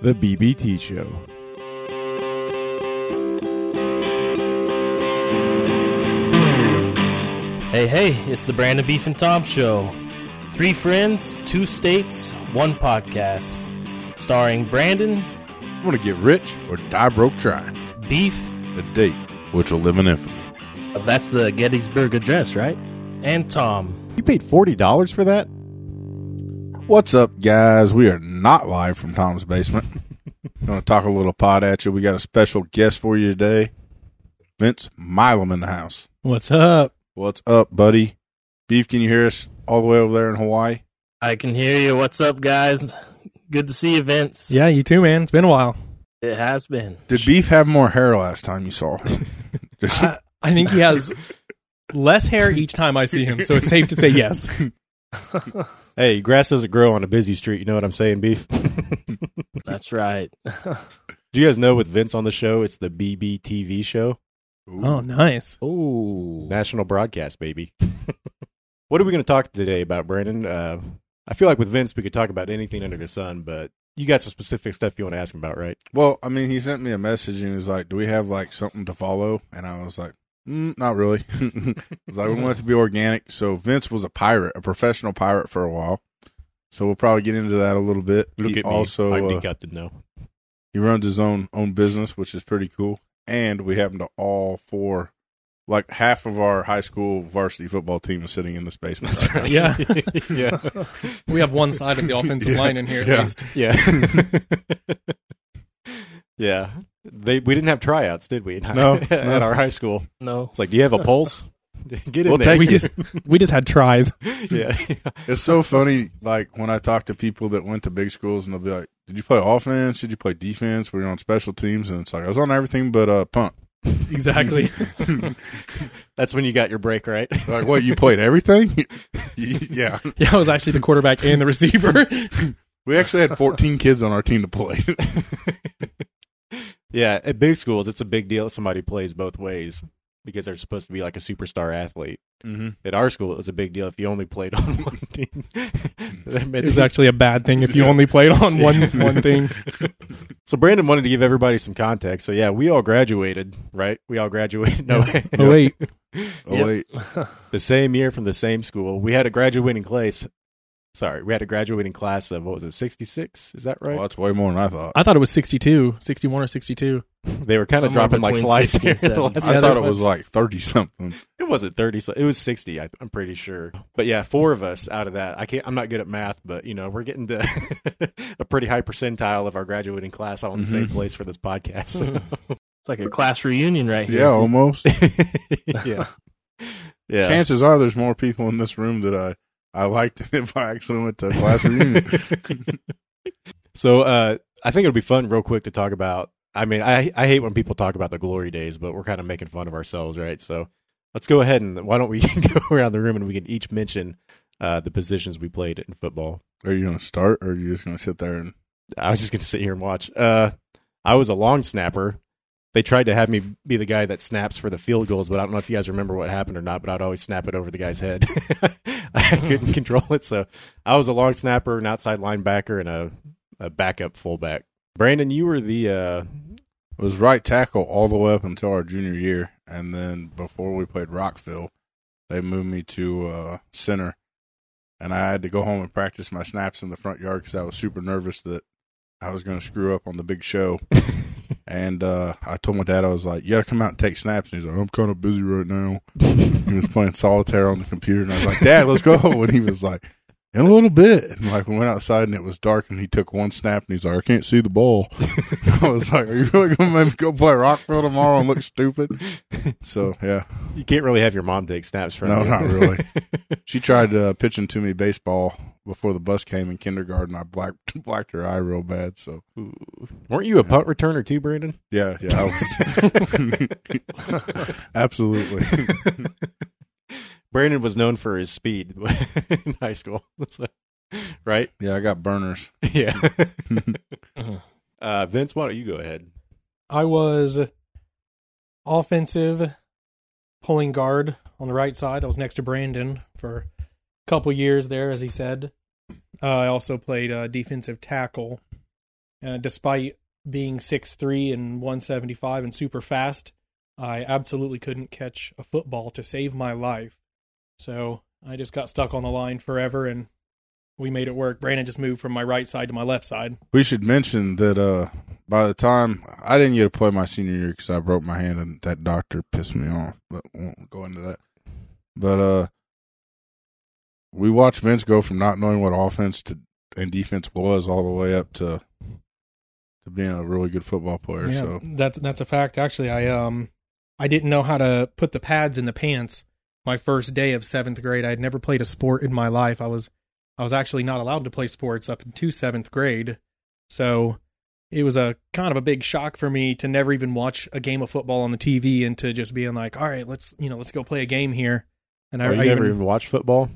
The BBT Show. Hey, hey, it's the Brandon Beef and Tom Show. Three friends, two states, one podcast. Starring Brandon, I want to get rich or die broke trying. Beef, A date which will live in infamy. That's the Gettysburg Address, right? and Tom. You paid forty dollars for that? What's up, guys? We are not live from Tom's basement. Going to talk a little pot at you. We got a special guest for you today. Vince Milum in the house. What's up? What's up, buddy? Beef, can you hear us all the way over there in Hawaii? I can hear you. What's up, guys? Good to see you, Vince. Yeah, you too, man. It's been a while. It has been. Did Beef have more hair last time you saw him? I, I think he has less hair each time I see him, so it's safe to say yes. Hey, grass doesn't grow on a busy street. You know what I'm saying, beef? That's right. Do you guys know with Vince on the show, it's the BBTV show, Oh, nice. Ooh. national broadcast, baby. what are we going to talk today about, Brandon? Uh, I feel like with Vince, we could talk about anything under the sun, but you got some specific stuff you want to ask him about, right? Well, I mean, he sent me a message and he was like, "Do we have like something to follow?" And I was like, mm, "Not really." I was like, "We want it to be organic." So Vince was a pirate, a professional pirate for a while. So we'll probably get into that a little bit. Look he at me. also I'm uh, the captain now. he runs his own own business, which is pretty cool. And we happen to all four, like half of our high school varsity football team is sitting in this basement. right now. Yeah, yeah. we have one side of the offensive Yeah. line in here at Yeah. least. Yeah. yeah. They we didn't have tryouts, did we? in high- No, at no. our high school. No. It's like, do you have a pulse? Get in We'll there. We it. just we just had tries. yeah. It's so funny, like when I talk to people that went to big schools, and they'll be like, "Did you play offense? Did you play defense? Were you on special teams?" And it's like I was on everything but uh, punt. Exactly. That's when you got your break, right? Like, what? You played everything? yeah. Yeah, I was actually the quarterback and the receiver. We actually had 14 kids on our team to play. Yeah. At big schools, it's a big deal if somebody plays both ways because they're supposed to be like a superstar athlete. mm-hmm. At our school, it was a big deal if you only played on one team. That It was actually a bad thing if you only played on one one thing. so Brandon wanted to give everybody some context. So yeah, we all graduated, right? We all graduated. No, Oh wait, Oh wait, the same year from the same school. We had a graduating class. Sorry, we had a graduating class of what was it, sixty six? Is that right? well, that's way more than I thought. I thought it was 62, 61 or 62. They were kind of Somewhere dropping like between flies 60 here. and 70. That's I what thought it was. was like 30 something. It wasn't thirty. so- It was sixty. I, I'm pretty sure. But yeah, four of us out of that. I can't. I'm not good at math, but you know, we're getting to a pretty high percentile of our graduating class all in the same Mhm. place for this podcast. So- It's like a class reunion right Yeah, here. almost. yeah, yeah. Chances are there's more people in this room that I I liked it if I actually went to a class reunion. so uh, I think it'll be fun, real quick, to talk about. I mean, I I hate when people talk about the glory days, but we're kind of making fun of ourselves, right? So let's go ahead and why don't we go around the room and we can each mention uh, the positions we played in football. Are you going to start, or are you just going to sit there and? I was just going to sit here and watch. Uh, I was a long snapper. They tried to have me be the guy that snaps for the field goals, but I don't know if you guys remember what happened or not. But I'd always snap it over the guy's head. I couldn't control it, so I was a long snapper, an outside linebacker, and a, a backup fullback. Brandon, you were the uh, was right tackle all the way up until our junior year, and then before we played Rockville, they moved me to uh, center, and I had to go home and practice my snaps in the front yard because I was super nervous that I was going to screw up on the big show. and uh, I told my dad I was like, "You got to come out and take snaps." And he's like, "I'm kind of busy right now." he was playing solitaire on the computer, and I was like, "Dad, let's go." And he was like. In a little bit, and like we went outside and it was dark, and he took one snap and he's like, "I can't see the ball." I was like, "Are you really gonna make me go play Rockville tomorrow and look stupid?" So yeah, you can't really have your mom take snaps from No, you. not really. she tried uh, pitching to me baseball before the bus came in kindergarten. I blacked blacked her eye real bad. So Weren't you a punt returner too, Brandon? yeah, yeah, I was absolutely. Brandon was known for his speed in high school, So- right? Yeah, I got burners. Yeah. Mhm. uh, Vince, why don't you go ahead? I was offensive pulling guard on the right side. I was next to Brandon for a couple years there, as he said. Uh, I also played uh, defensive tackle. Uh, despite being 6'3 and 175 and super fast, I absolutely couldn't catch a football to save my life. So I just got stuck on the line forever and we made it work. Brandon just moved from my right side to my left side. We should mention that uh, by the time I didn't get to play my senior year because I broke my hand and that doctor pissed me off, but won't go into that. But uh, we watched Vince go from not knowing what offense to and defense was all the way up to to being a really good football player. Yeah, So that's that's a fact. Actually, I um I didn't know how to put the pads in the pants my first day of seventh grade. I had never played a sport in my life. I was I was actually not allowed to play sports up into seventh grade. So it was a kind of a big shock for me to never even watch a game of football on the TV and to just being like, all right, let's you know, let's go play a game here. And Oh, I, you I never even, even watched football?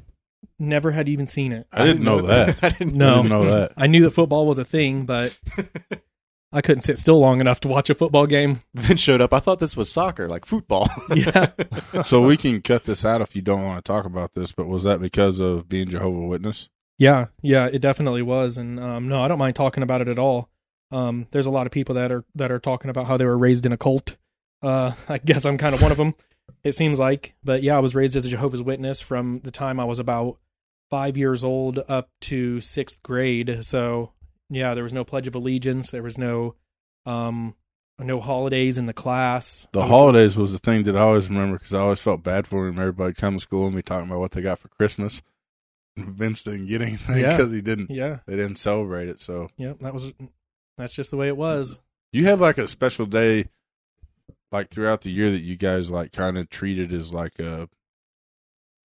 Never had even seen it. I didn't know that. I didn't No. I know that. I knew that football was a thing, but I couldn't sit still long enough to watch a football game. Vince showed up. I thought this was soccer, like football. Yeah. so we can cut this out if you don't want to talk about this. But was that because of being Jehovah Witness? Yeah, yeah, it definitely was, and um, no, I don't mind talking about it at all. Um, there's a lot of people that are that are talking about how they were raised in a cult. Uh, I guess I'm kind of one of them. It seems like, but yeah, I was raised as a Jehovah's Witness from the time I was about five years old up to sixth grade. So yeah, there was no Pledge of Allegiance. There was no um, no holidays in the class. The holidays was the thing that I always remember because I always felt bad for him. Everybody come to school and be talking about what they got for Christmas. Vince didn't get anything Yeah. because he didn't. Yeah, They didn't celebrate it. So yeah, that was that's just the way it was. you had like a special day, like throughout the year that you guys like kind of treated as like a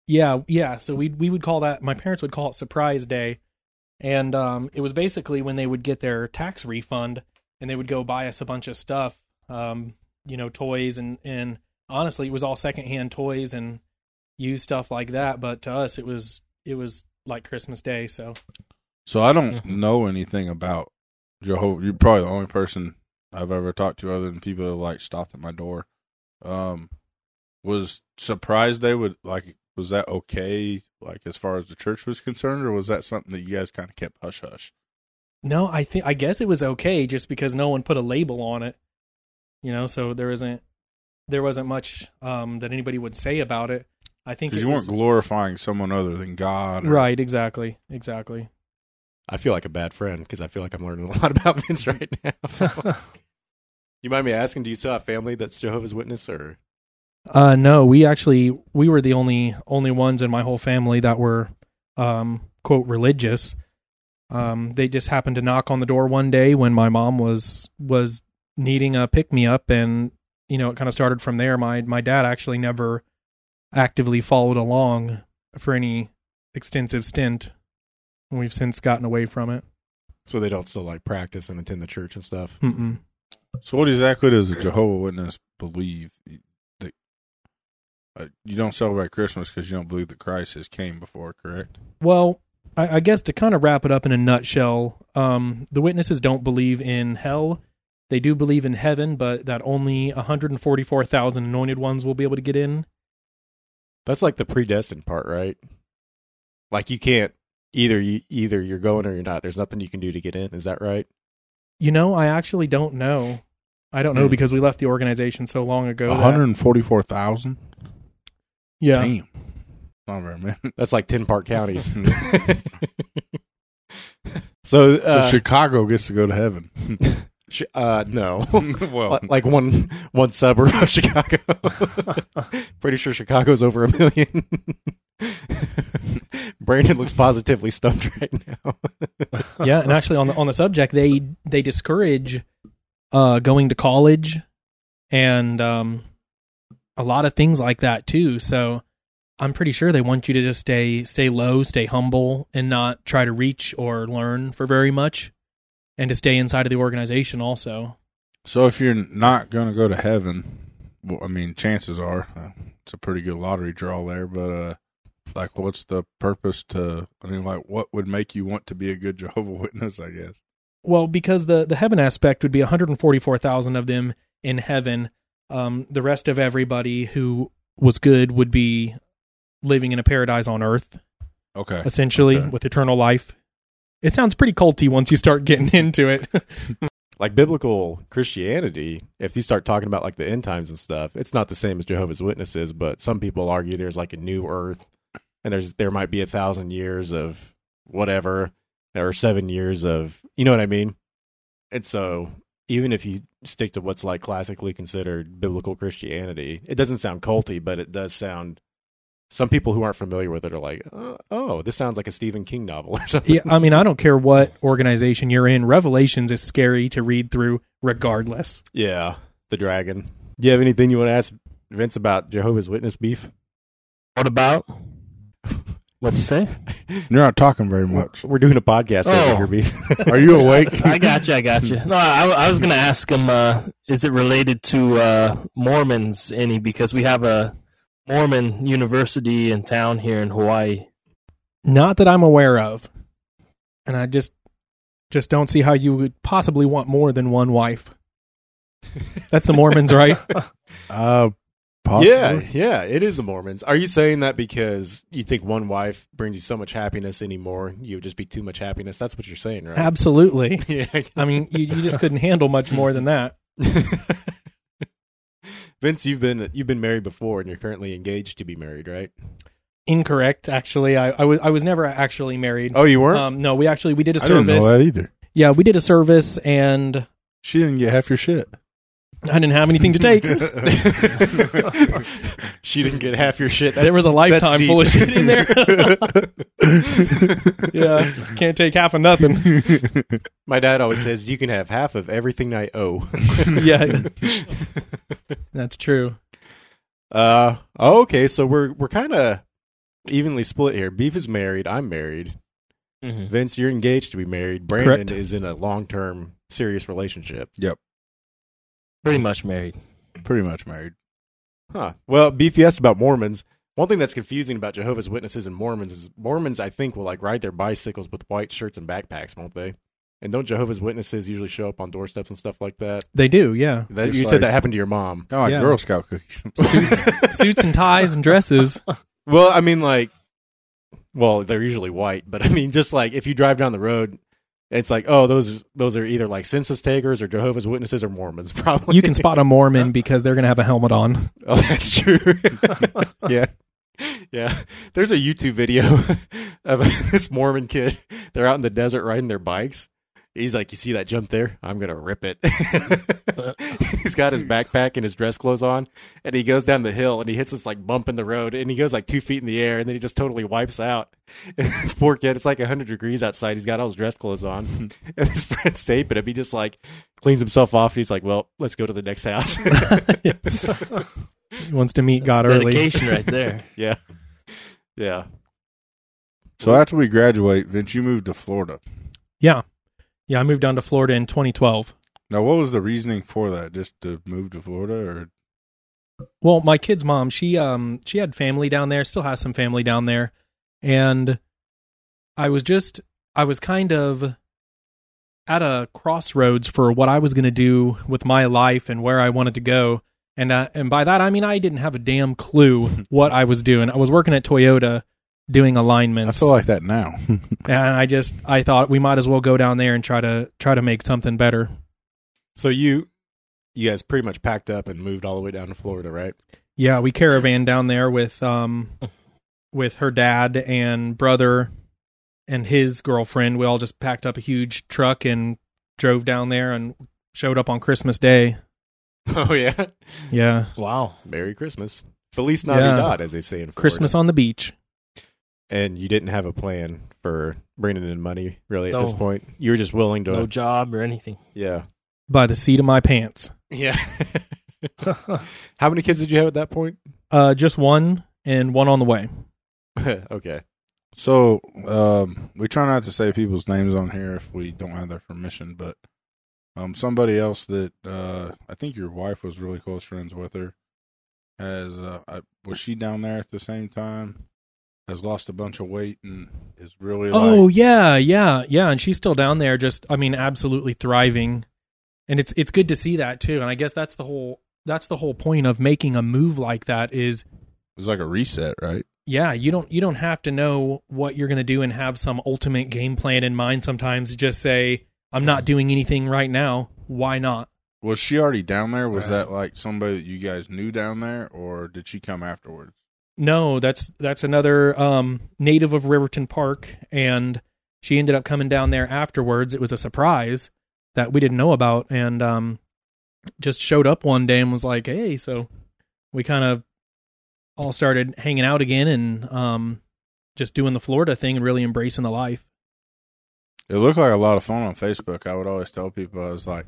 Yeah, yeah. So we we would call that. My parents would call it surprise day, and um, it was basically when they would get their tax refund and they would go buy us a bunch of stuff, um, you know, toys and and honestly, it was all secondhand toys and used stuff like that. But to us, it was it was like Christmas Day. So So I don't Mhm. know anything about Jehovah. You're probably the only person I've ever talked to other than people that like stopped at my door. Um, was surprised they would like was that okay? Like as far as the church was concerned, or was that something that you guys kind of kept hush hush? no, I think I guess it was okay just because no one put a label on it, you know. So there isn't there wasn't much um, that anybody would say about it. I think Because you was- weren't glorifying someone other than God, or- right. Exactly. Exactly. I feel like a bad friend because I feel like I'm learning a lot about Vince right now. you mind me asking, do you still have family that's Jehovah's Witness or? Uh, no, we actually we were the only only ones in my whole family that were um quote religious. Um, they just happened to knock on the door one day when my mom was was needing a pick me up, and you know it kind of started from there. My my dad actually never actively followed along for any extensive stint. and We've since gotten away from it. So they don't still like practice and attend the church and stuff. Mm-mm. So what exactly does a Jehovah Witness believe? That uh, you don't celebrate Christmas because you don't believe that Christ has came before, correct? Well, I, I guess to kind of wrap it up in a nutshell, um, the witnesses don't believe in hell. They do believe in heaven, but that only 144,000 anointed ones will be able to get in. That's like the predestined part, right? Like you can't either you either you're going or you're not. There's nothing you can do to get in. Is that right? You know, I actually don't know. I don't know Hmm. because we left the organization so long ago. One that- hundred and forty-four thousand. yeah. Damn, not very many. That's like ten Parke counties. so, so uh, Chicago gets to go to heaven. sh- uh, no. well, Li- like one one suburb of Chicago. Pretty sure Chicago's over a million. Brandon looks positively stumped right now. yeah, and actually on the on the subject, they they discourage uh, going to college and um, a lot of things like that too. So I'm pretty sure they want you to just stay stay low, stay humble, and not try to reach or learn for very much, and to stay inside of the organization also. so if you're not going to go to heaven, well, I mean, chances are uh, it's a pretty good lottery draw there. But uh, like, what's the purpose to? I mean, like, what would make you want to be a good Jehovah Witness? I guess. Well, because the the heaven aspect would be 144,000 of them in heaven. Um, the rest of everybody who was good would be living in a paradise on earth. Okay. essentially Okay. with eternal life it sounds pretty culty once you start getting into it. like biblical Christianity, if you start talking about like the end times and stuff, it's not the same as Jehovah's Witnesses, but some people argue there's like a new earth and there's there might be a thousand years of whatever or seven years of you know what I mean? And so even if you stick to what's like classically considered biblical Christianity, it doesn't sound culty, but it does sound some people who aren't familiar with it are like, oh, oh, this sounds like a Stephen King novel or something. yeah, I mean, I don't care what organization you're in. Revelations is scary to read through, regardless. Yeah, the dragon. Do you have anything you want to ask Vince about Jehovah's Witness beef? What about? What'd you say? You're not talking very much. We're doing a podcast Oh. over here. Are you awake? I got you. I got you. No, I, I was going to ask him. Uh, is it related to uh, Mormons any? Because we have a Mormon university in town here in Hawaii. Not that I'm aware of, and I just just don't see how you would possibly want more than one wife. That's the Mormons, right? Uh, possibly. yeah, yeah, it is the Mormons. Are you saying that because you think one wife brings you so much happiness anymore? You would just be too much happiness. That's what you're saying, right? Absolutely. yeah. I mean, you, you just couldn't handle much more than that. Vince, you've been you've been married before, and you're currently engaged to be married, right? Incorrect, actually. I, I was I was never actually married. Oh, you weren't. Um, no, we actually we did a I didn't know service. that either. Yeah, we did a service, and She didn't get half your shit. I didn't have anything to take. she didn't get half your shit. there was a lifetime full of shit in there. yeah, can't take half of nothing. My dad always says you can have half of everything I owe. Yeah, that's true. Uh oh, okay, so we're we're kind of evenly split here. Beef is married. I'm married. Mhm. Vince, you're engaged to be married. Brandon Correct. is in a long term serious relationship. Pretty much married. Pretty much married. Huh. Well, Beef, you asked about Mormons. One thing that's confusing about Jehovah's Witnesses and Mormons is Mormons, I think, will like ride their bicycles with white shirts and backpacks, won't they? And don't Jehovah's Witnesses usually show up on doorsteps and stuff like that? They do, yeah. That, you like- said that happened to your mom. Oh, like Yeah. Girl Scout cookies. Suits, suits and ties and dresses. Well, I mean, like, well, they're usually white, but I mean, just like if you drive down the road, it's like, oh, those those are either like census takers or Jehovah's Witnesses or Mormons, probably. You can spot a Mormon because they're going to have a helmet on. Oh, that's true. yeah. Yeah. There's a YouTube video of this Mormon kid. They're out in the desert riding their bikes. He's like, You see that jump there? I'm going to rip it. He's got his backpack and his dress clothes on. And he goes down the hill and he hits this like bump in the road. And he goes like two feet in the air. And then he just totally wipes out. And this poor kid, it's like 100 degrees outside. He's got all his dress clothes on. And his friend's taping him. He just like cleans himself off. And he's like, Well, let's go to the next house. He wants to meet God That's early. dedication right there. Yeah. Yeah. so after we graduate, Vince, you moved to Florida. Yeah. Yeah, I moved down to Florida in 2012. Now, what was the reasoning for that? Just to move to Florida, or Well, my kid's mom, she um she had family down there, still has some family down there, and I was just I was kind of at a crossroads for what I was going to do with my life and where I wanted to go. And uh, and by that I mean I didn't have a damn clue what I was doing. I was working at Toyota doing alignments. I feel like that now. and I just I thought we might as well go down there and try to try to make something better. So you you guys pretty much packed up and moved all the way down to Florida, right? Yeah, we caravan down there with um with her dad and brother and his girlfriend. We all just packed up a huge truck and drove down there and showed up on Christmas Day. Oh yeah. Yeah, Wow. Merry Christmas. Feliz Yeah. Navidad, as they say in Florida. Christmas on the beach. And you didn't have a plan for bringing in money really at No. this point. You were just willing to No job or anything. Yeah. By the seat of my pants. Yeah. How many kids did you have at that point? Uh just one and one on the way. okay. So um, we try not to say people's names on here if we don't have their permission, but um, somebody else that uh, I think your wife was really close friends with her has uh, I, was she down there at the same time? Has lost a bunch of weight and is really Oh like yeah, yeah, yeah, and she's still down there just I mean absolutely thriving. And it's it's good to see that too. And I guess that's the whole that's the whole point of making a move like that is it's like a reset, right? yeah, you don't you don't have to know what you're going to do and have some ultimate game plan in mind. Sometimes just say, "I'm not doing anything right now. Why not?" Was she already down there? Was Right. that like somebody that you guys knew down there, or did she come afterwards? No, that's that's another um, native of Riverton Parke, and she ended up coming down there afterwards. It was a surprise that we didn't know about, and um, just showed up one day and was like, "Hey," so we kind of all started hanging out again and um, just doing the Florida thing and really embracing the life. It looked like a lot of fun on Facebook. I would always tell people, I was like,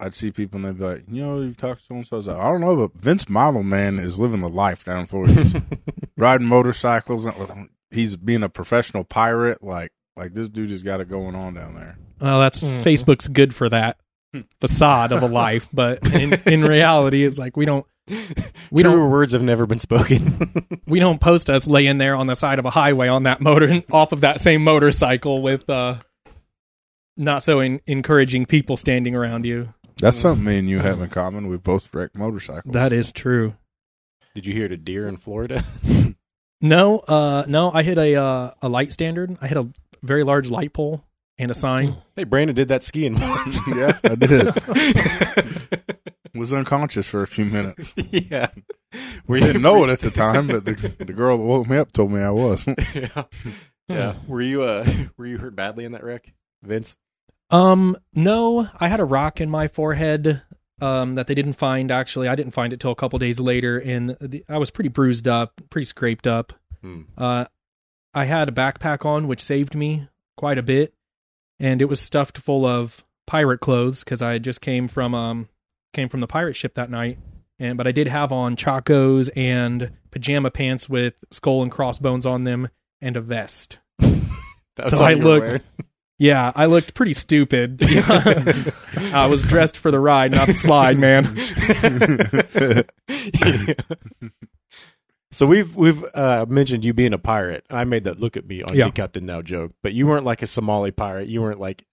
I'd see people and they'd be like, you know, you've talked to so and so. I was like, I don't know, but Vince Model Man is living the life down in Florida. Riding motorcycles. He's being a professional pirate. Like, like this dude has got it going on down there. Well, that's Mhm. Facebook's good for that facade of a life, but in, in reality, it's like we don't we Truer don't words have never been spoken. we don't post us laying there on the side of a highway on that motor off of that same motorcycle with uh not so in, encouraging people standing around you. That's something me and you have in common. We both wrecked motorcycles. That is true. Did you hear the deer in Florida? No, uh no, I hit a uh, a light standard. I hit a very large light pole and a sign. Hey, Brandon did that skiing once. yeah, I did. Was unconscious for a few minutes. yeah. We didn't know it at the time, but the, the girl that woke me up told me I was. yeah. Yeah. Were you uh were you hurt badly in that wreck, Vince? Um, no, I had a rock in my forehead um, that they didn't find. Actually, I didn't find it till a couple days later, and the, I was pretty bruised up, pretty scraped up. Hmm. Uh, I had a backpack on, which saved me quite a bit, and it was stuffed full of pirate clothes because I just came from um came from the pirate ship that night. And but I did have on chacos and pajama pants with skull and crossbones on them and a vest. That's So I looked-? Yeah, I looked pretty stupid. I was dressed for the ride, not the slide, man. Yeah. So we've we've uh, mentioned you being a pirate. I made that look at me on Yeah. Geek Captain Now joke, but you weren't like a Somali pirate. You weren't like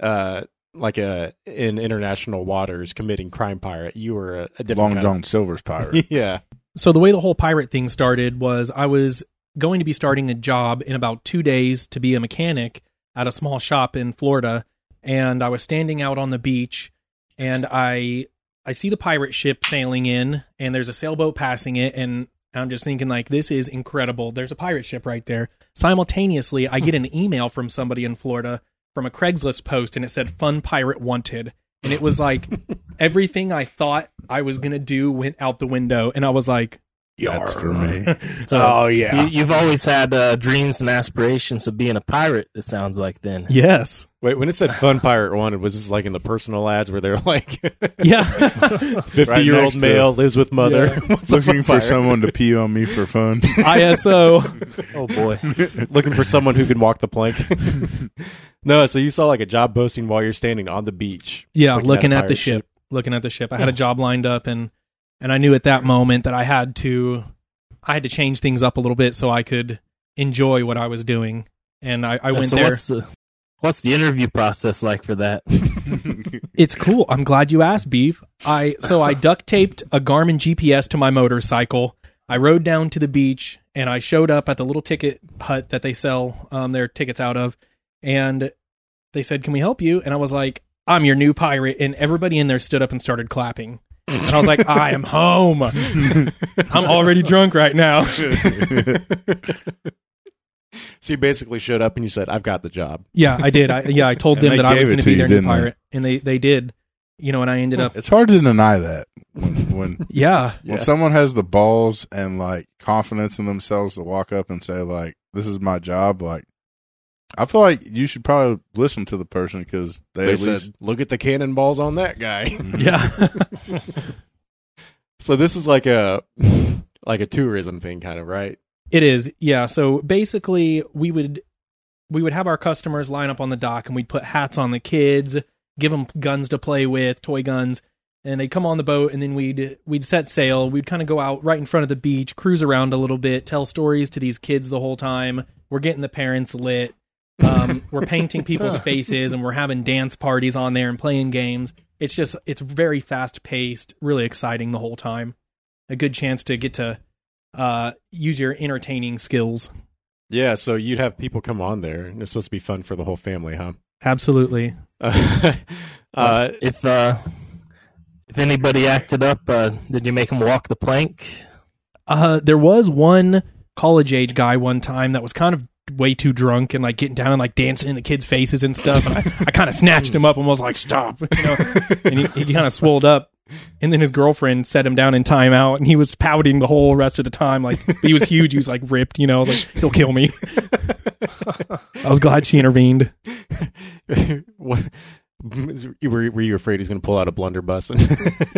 uh like a in international waters committing crime pirate. You were a, a different Long kind John Silver's pirate. yeah. So the way the whole pirate thing started was I was going to be starting a job in about two days to be a mechanic at a small shop in Florida, and I was standing out on the beach, and I I see the pirate ship sailing in, and there's a sailboat passing it, and I'm just thinking like this is incredible. There's a pirate ship right there. Simultaneously, I get an email from somebody in Florida from a Craigslist post, and it said "Fun Pirate Wanted," and it was like everything I thought I was gonna do went out the window, and I was like, That's for me. So "Oh yeah, you, you've always had uh, dreams and aspirations of being a pirate. It sounds like then. yes, Wait, when it said "Fun Pirate Wanted," was this like in the personal ads where they're like, yeah." fifty-year-old next to- male lives with mother, What's a Looking for pirate? someone to pee on me for fun. ISO. Oh boy. looking for someone who can walk the plank. no, so you saw like a job posting while you're standing on the beach. Yeah, Looking looking, at at, the pirate ship, looking at the ship. I had a job lined up, and and I knew at that moment that I had to, I had to change things up a little bit so I could enjoy what I was doing. And I, I went so there. what's the what's the interview process like for that? It's cool. I'm glad you asked, Beef. I so I duct taped a Garmin GPS to my motorcycle. I rode down to the beach and I showed up at the little ticket hut that they sell um, their tickets out of, and they said, "Can we help you?" And I was like, "I'm your new pirate," and everybody in there stood up and started clapping. And I was like, "I am home. I'm already drunk right now." So you basically showed up and you said, "I've got the job." Yeah, I did. I, yeah, I told And them they that I was gave going to to be you, their new didn't they? pirate, and they they did. You know, and I ended up. it's hard to deny that when when Yeah, when someone has the balls and like confidence in themselves to walk up and say like this is my job like i feel like you should probably listen to the person because they, They at said, least "Look at the cannonballs on that guy." yeah. so this is like a like a tourism thing, kind of, right? It is, yeah. So basically, we would we would have our customers line up on the dock, and we'd put hats on the kids, give them guns to play with, toy guns, and they'd come on the boat, and then we'd we'd set sail. We'd kind of go out right in front of the beach, cruise around a little bit, tell stories to these kids the whole time. We're getting the parents lit. Um, we're painting people's faces, and we're having dance parties on there and playing games. It's just it's very fast paced, really exciting the whole time. A good chance to get to uh, use your entertaining skills. Yeah, so you'd have people come on there, and it's supposed to be fun for the whole family, huh? Absolutely. Uh, uh, if uh, if anybody acted up, uh, did you make them walk the plank? Uh, there was one college age guy one time that was kind of way too drunk and like getting down and like dancing in the kids' faces and stuff. And I, I kind of snatched him up and was like, "Stop!" You know, and he, he kind of swolled up. And then his girlfriend set him down in timeout, and he was pouting the whole rest of the time. Like he was huge, he was like ripped. You know, I was like, "He'll kill me." I was glad she intervened. what, were, were you afraid he's going to pull out a blunderbuss and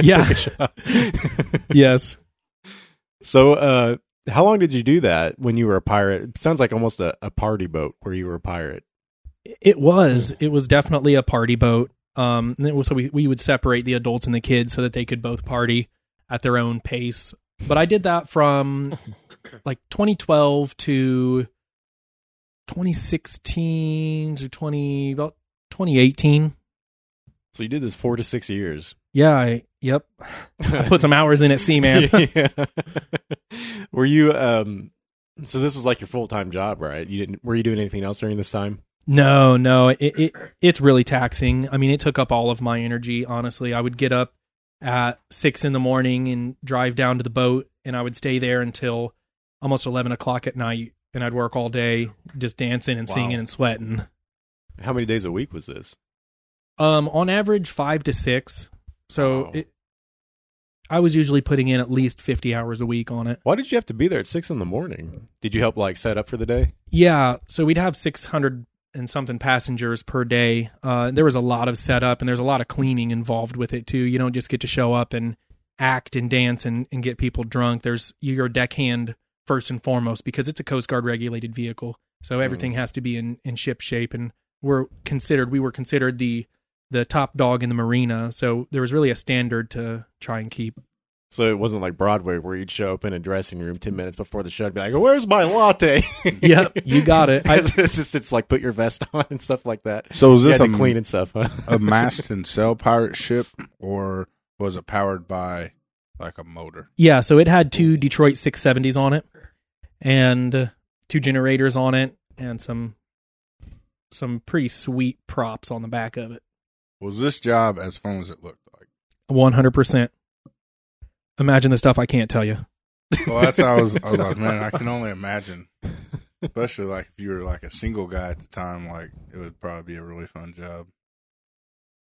Yeah. take a shot? Yes. so, uh, how long did you do that when you were a pirate? It sounds like almost a, a party boat where you were a pirate. It was. It was definitely a party boat. Um, and it was, so we, we would separate the adults and the kids so that they could both party at their own pace. But I did that from like 2012 to 2016 to 20 about 2018. So you did this four to six years. Yeah. I, yep. I put some hours in at sea, man. Yeah. were you? Um, so this was like your full time job, right? You didn't. Were you doing anything else during this time? No, no, it, it it's really taxing. I mean, it took up all of my energy. Honestly, I would get up at six in the morning and drive down to the boat, and I would stay there until almost eleven o'clock at night, and I'd work all day just dancing and Wow. singing and sweating. How many days a week was this? Um, on average, five to six. So Wow. it, I was usually putting in at least fifty hours a week on it. Why did you have to be there at six in the morning? Did you help like set up for the day? Yeah, so we'd have 600 and something passengers per day. Uh, there was a lot of setup and there's a lot of cleaning involved with it too. You don't just get to show up and act and dance and, and get people drunk. There's you're a deckhand first and foremost because it's a Coast Guard regulated vehicle. So everything has to be in, in ship shape and we're considered we were considered the the top dog in the marina. So there was really a standard to try and keep. So it wasn't like Broadway where you'd show up in a dressing room ten minutes before the show and be like, "Where's my latte?" Yep, you got it. I, Assistants like put your vest on and stuff like that. So is this a, to clean and stuff. Huh? a mast and sail pirate ship, or was it powered by like a motor? Yeah, so it had two Detroit 670s on it and two generators on it and some some pretty sweet props on the back of it. Was this job as fun as it looked like? 100%. Imagine the stuff I can't tell you. Well, that's how I was. I was like, man, I can only imagine. Especially like if you were like a single guy at the time, like it would probably be a really fun job.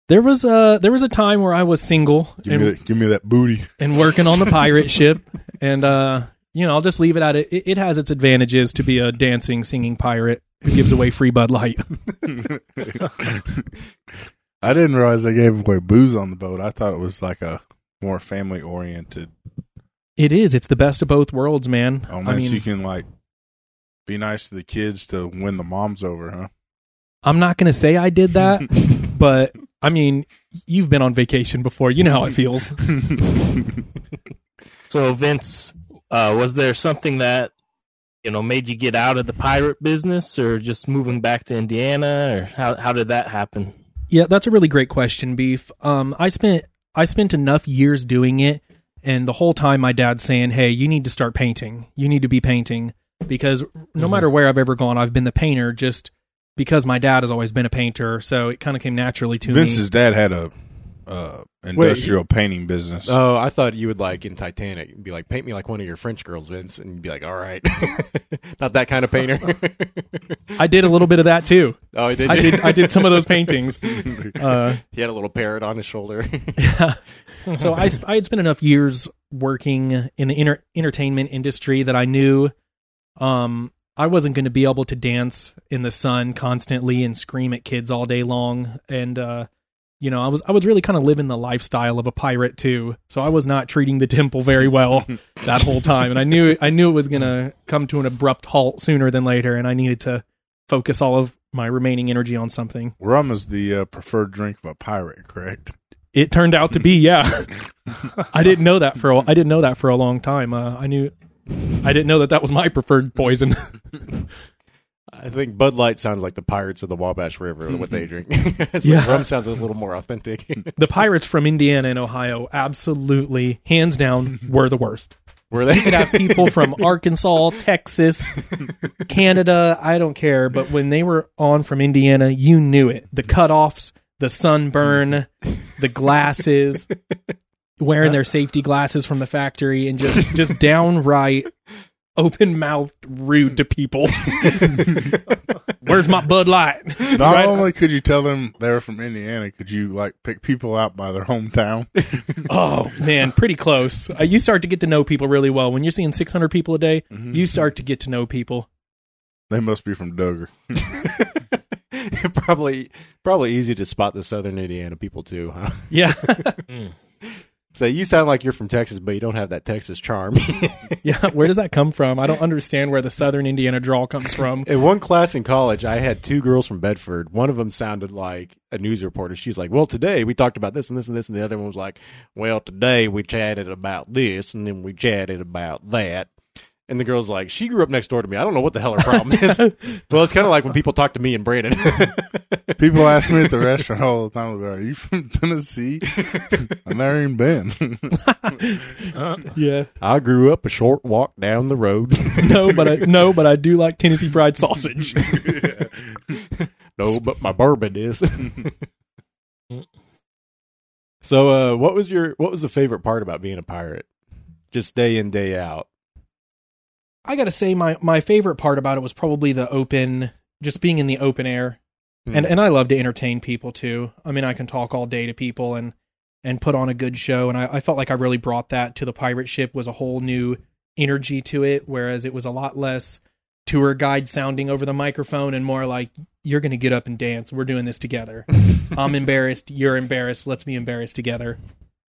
There was a there was a time where I was single Give me that, give me that booty. and working on the pirate ship and uh you know, I'll just leave it at it. it. It has its advantages to be a dancing, singing pirate who gives away free Bud Light. I didn't realize they gave away booze on the boat. I thought it was like a more family oriented. It is. It's the best of both worlds, man. Oh I mean, so you can like be nice to the kids to win the moms over, huh? I'm not going to say I did that, but I mean, you've been on vacation before. You know how it feels. So Vince, uh, was there something that you know made you get out of the pirate business, or just moving back to Indiana, or how how did that happen? Yeah, that's a really great question, Beef. Um, I spent I spent enough years doing it, and the whole time my dad's saying, "Hey, you need to start painting. You need to be painting." Because no matter where I've ever gone, I've been the painter. Just because my dad has always been a painter, so it kind of came naturally to me. Vince's dad had a uh, industrial painting business. Oh, I thought you would like in Titanic be like, paint me like one of your French girls, Vince, and you'd be like, all right, not that kind of painter. I did a little bit of that too. oh, he did. I did I did some of those paintings. Uh, he had a little parrot on his shoulder. Yeah. So I, sp- I had spent enough years working in the inter- entertainment industry that I knew um, I wasn't going to be able to dance in the sun constantly and scream at kids all day long. And, uh, you know, I was I was really kind of living the lifestyle of a pirate too. So I was not treating the temple very well that whole time, and I knew I knew it was going to come to an abrupt halt sooner than later, and I needed to focus all of my remaining energy on something. Rum is the uh, preferred drink of a pirate, correct? It turned out to be, yeah. I didn't know that for a, I didn't know that for a long time. Uh, I knew I didn't know that that was my preferred poison. I think Bud Light sounds like the pirates of the Wabash River, what they mm-hmm. drink. it's Yeah. like rum sounds a little more authentic. the pirates from Indiana and Ohio absolutely, hands down, were the worst. Were they? You could have people from Arkansas, Texas, Canada, I don't care. But when they were on from Indiana, you knew it. The cutoffs, the sunburn, the glasses, wearing their safety glasses from the factory, and just just downright open mouthed rude to people. Where's my Bud Light? Not Right. only could you tell them they were from Indiana, could you like pick people out by their hometown? Oh man, pretty close. Uh, you start to get to know people really well when you're seeing 600 people a day. You start to get to know people. they must be from Dugger. probably probably easy to spot the southern Indiana people too, huh? Yeah, So you sound like you're from Texas, but you don't have that Texas charm. yeah. Where does that come from? I don't understand where the Southern Indiana drawl comes from. In one class in college, I had two girls from Bedford. One of them sounded like a news reporter. She's like, "Well, today we talked about this and this and this," and the other one was like, "Well, today we chatted about this and then we chatted about that." And the girl's like, "She grew up next door to me. I don't know what the hell her problem is." well, it's kind of like when people talk to me and Brandon. People ask me at the restaurant all the time, "Are you from Tennessee?" I've never even been. Yeah, I grew up a short walk down the road. no, but I, no, but I do like Tennessee Pride sausage. no, but my bourbon is. so, uh, what was your what was the favorite part about being a pirate? Just day in day out. I gotta say, my my favorite part about it was probably the open, just being in the open air, and Hmm. and I love to entertain people too. I mean, I can talk all day to people and and put on a good show, and I, I felt like I really brought that to the pirate ship. Was a whole new energy to it, whereas it was a lot less tour guide sounding over the microphone and more like you're going to get up and dance. We're doing this together. I'm embarrassed. You're embarrassed. Let's be embarrassed together.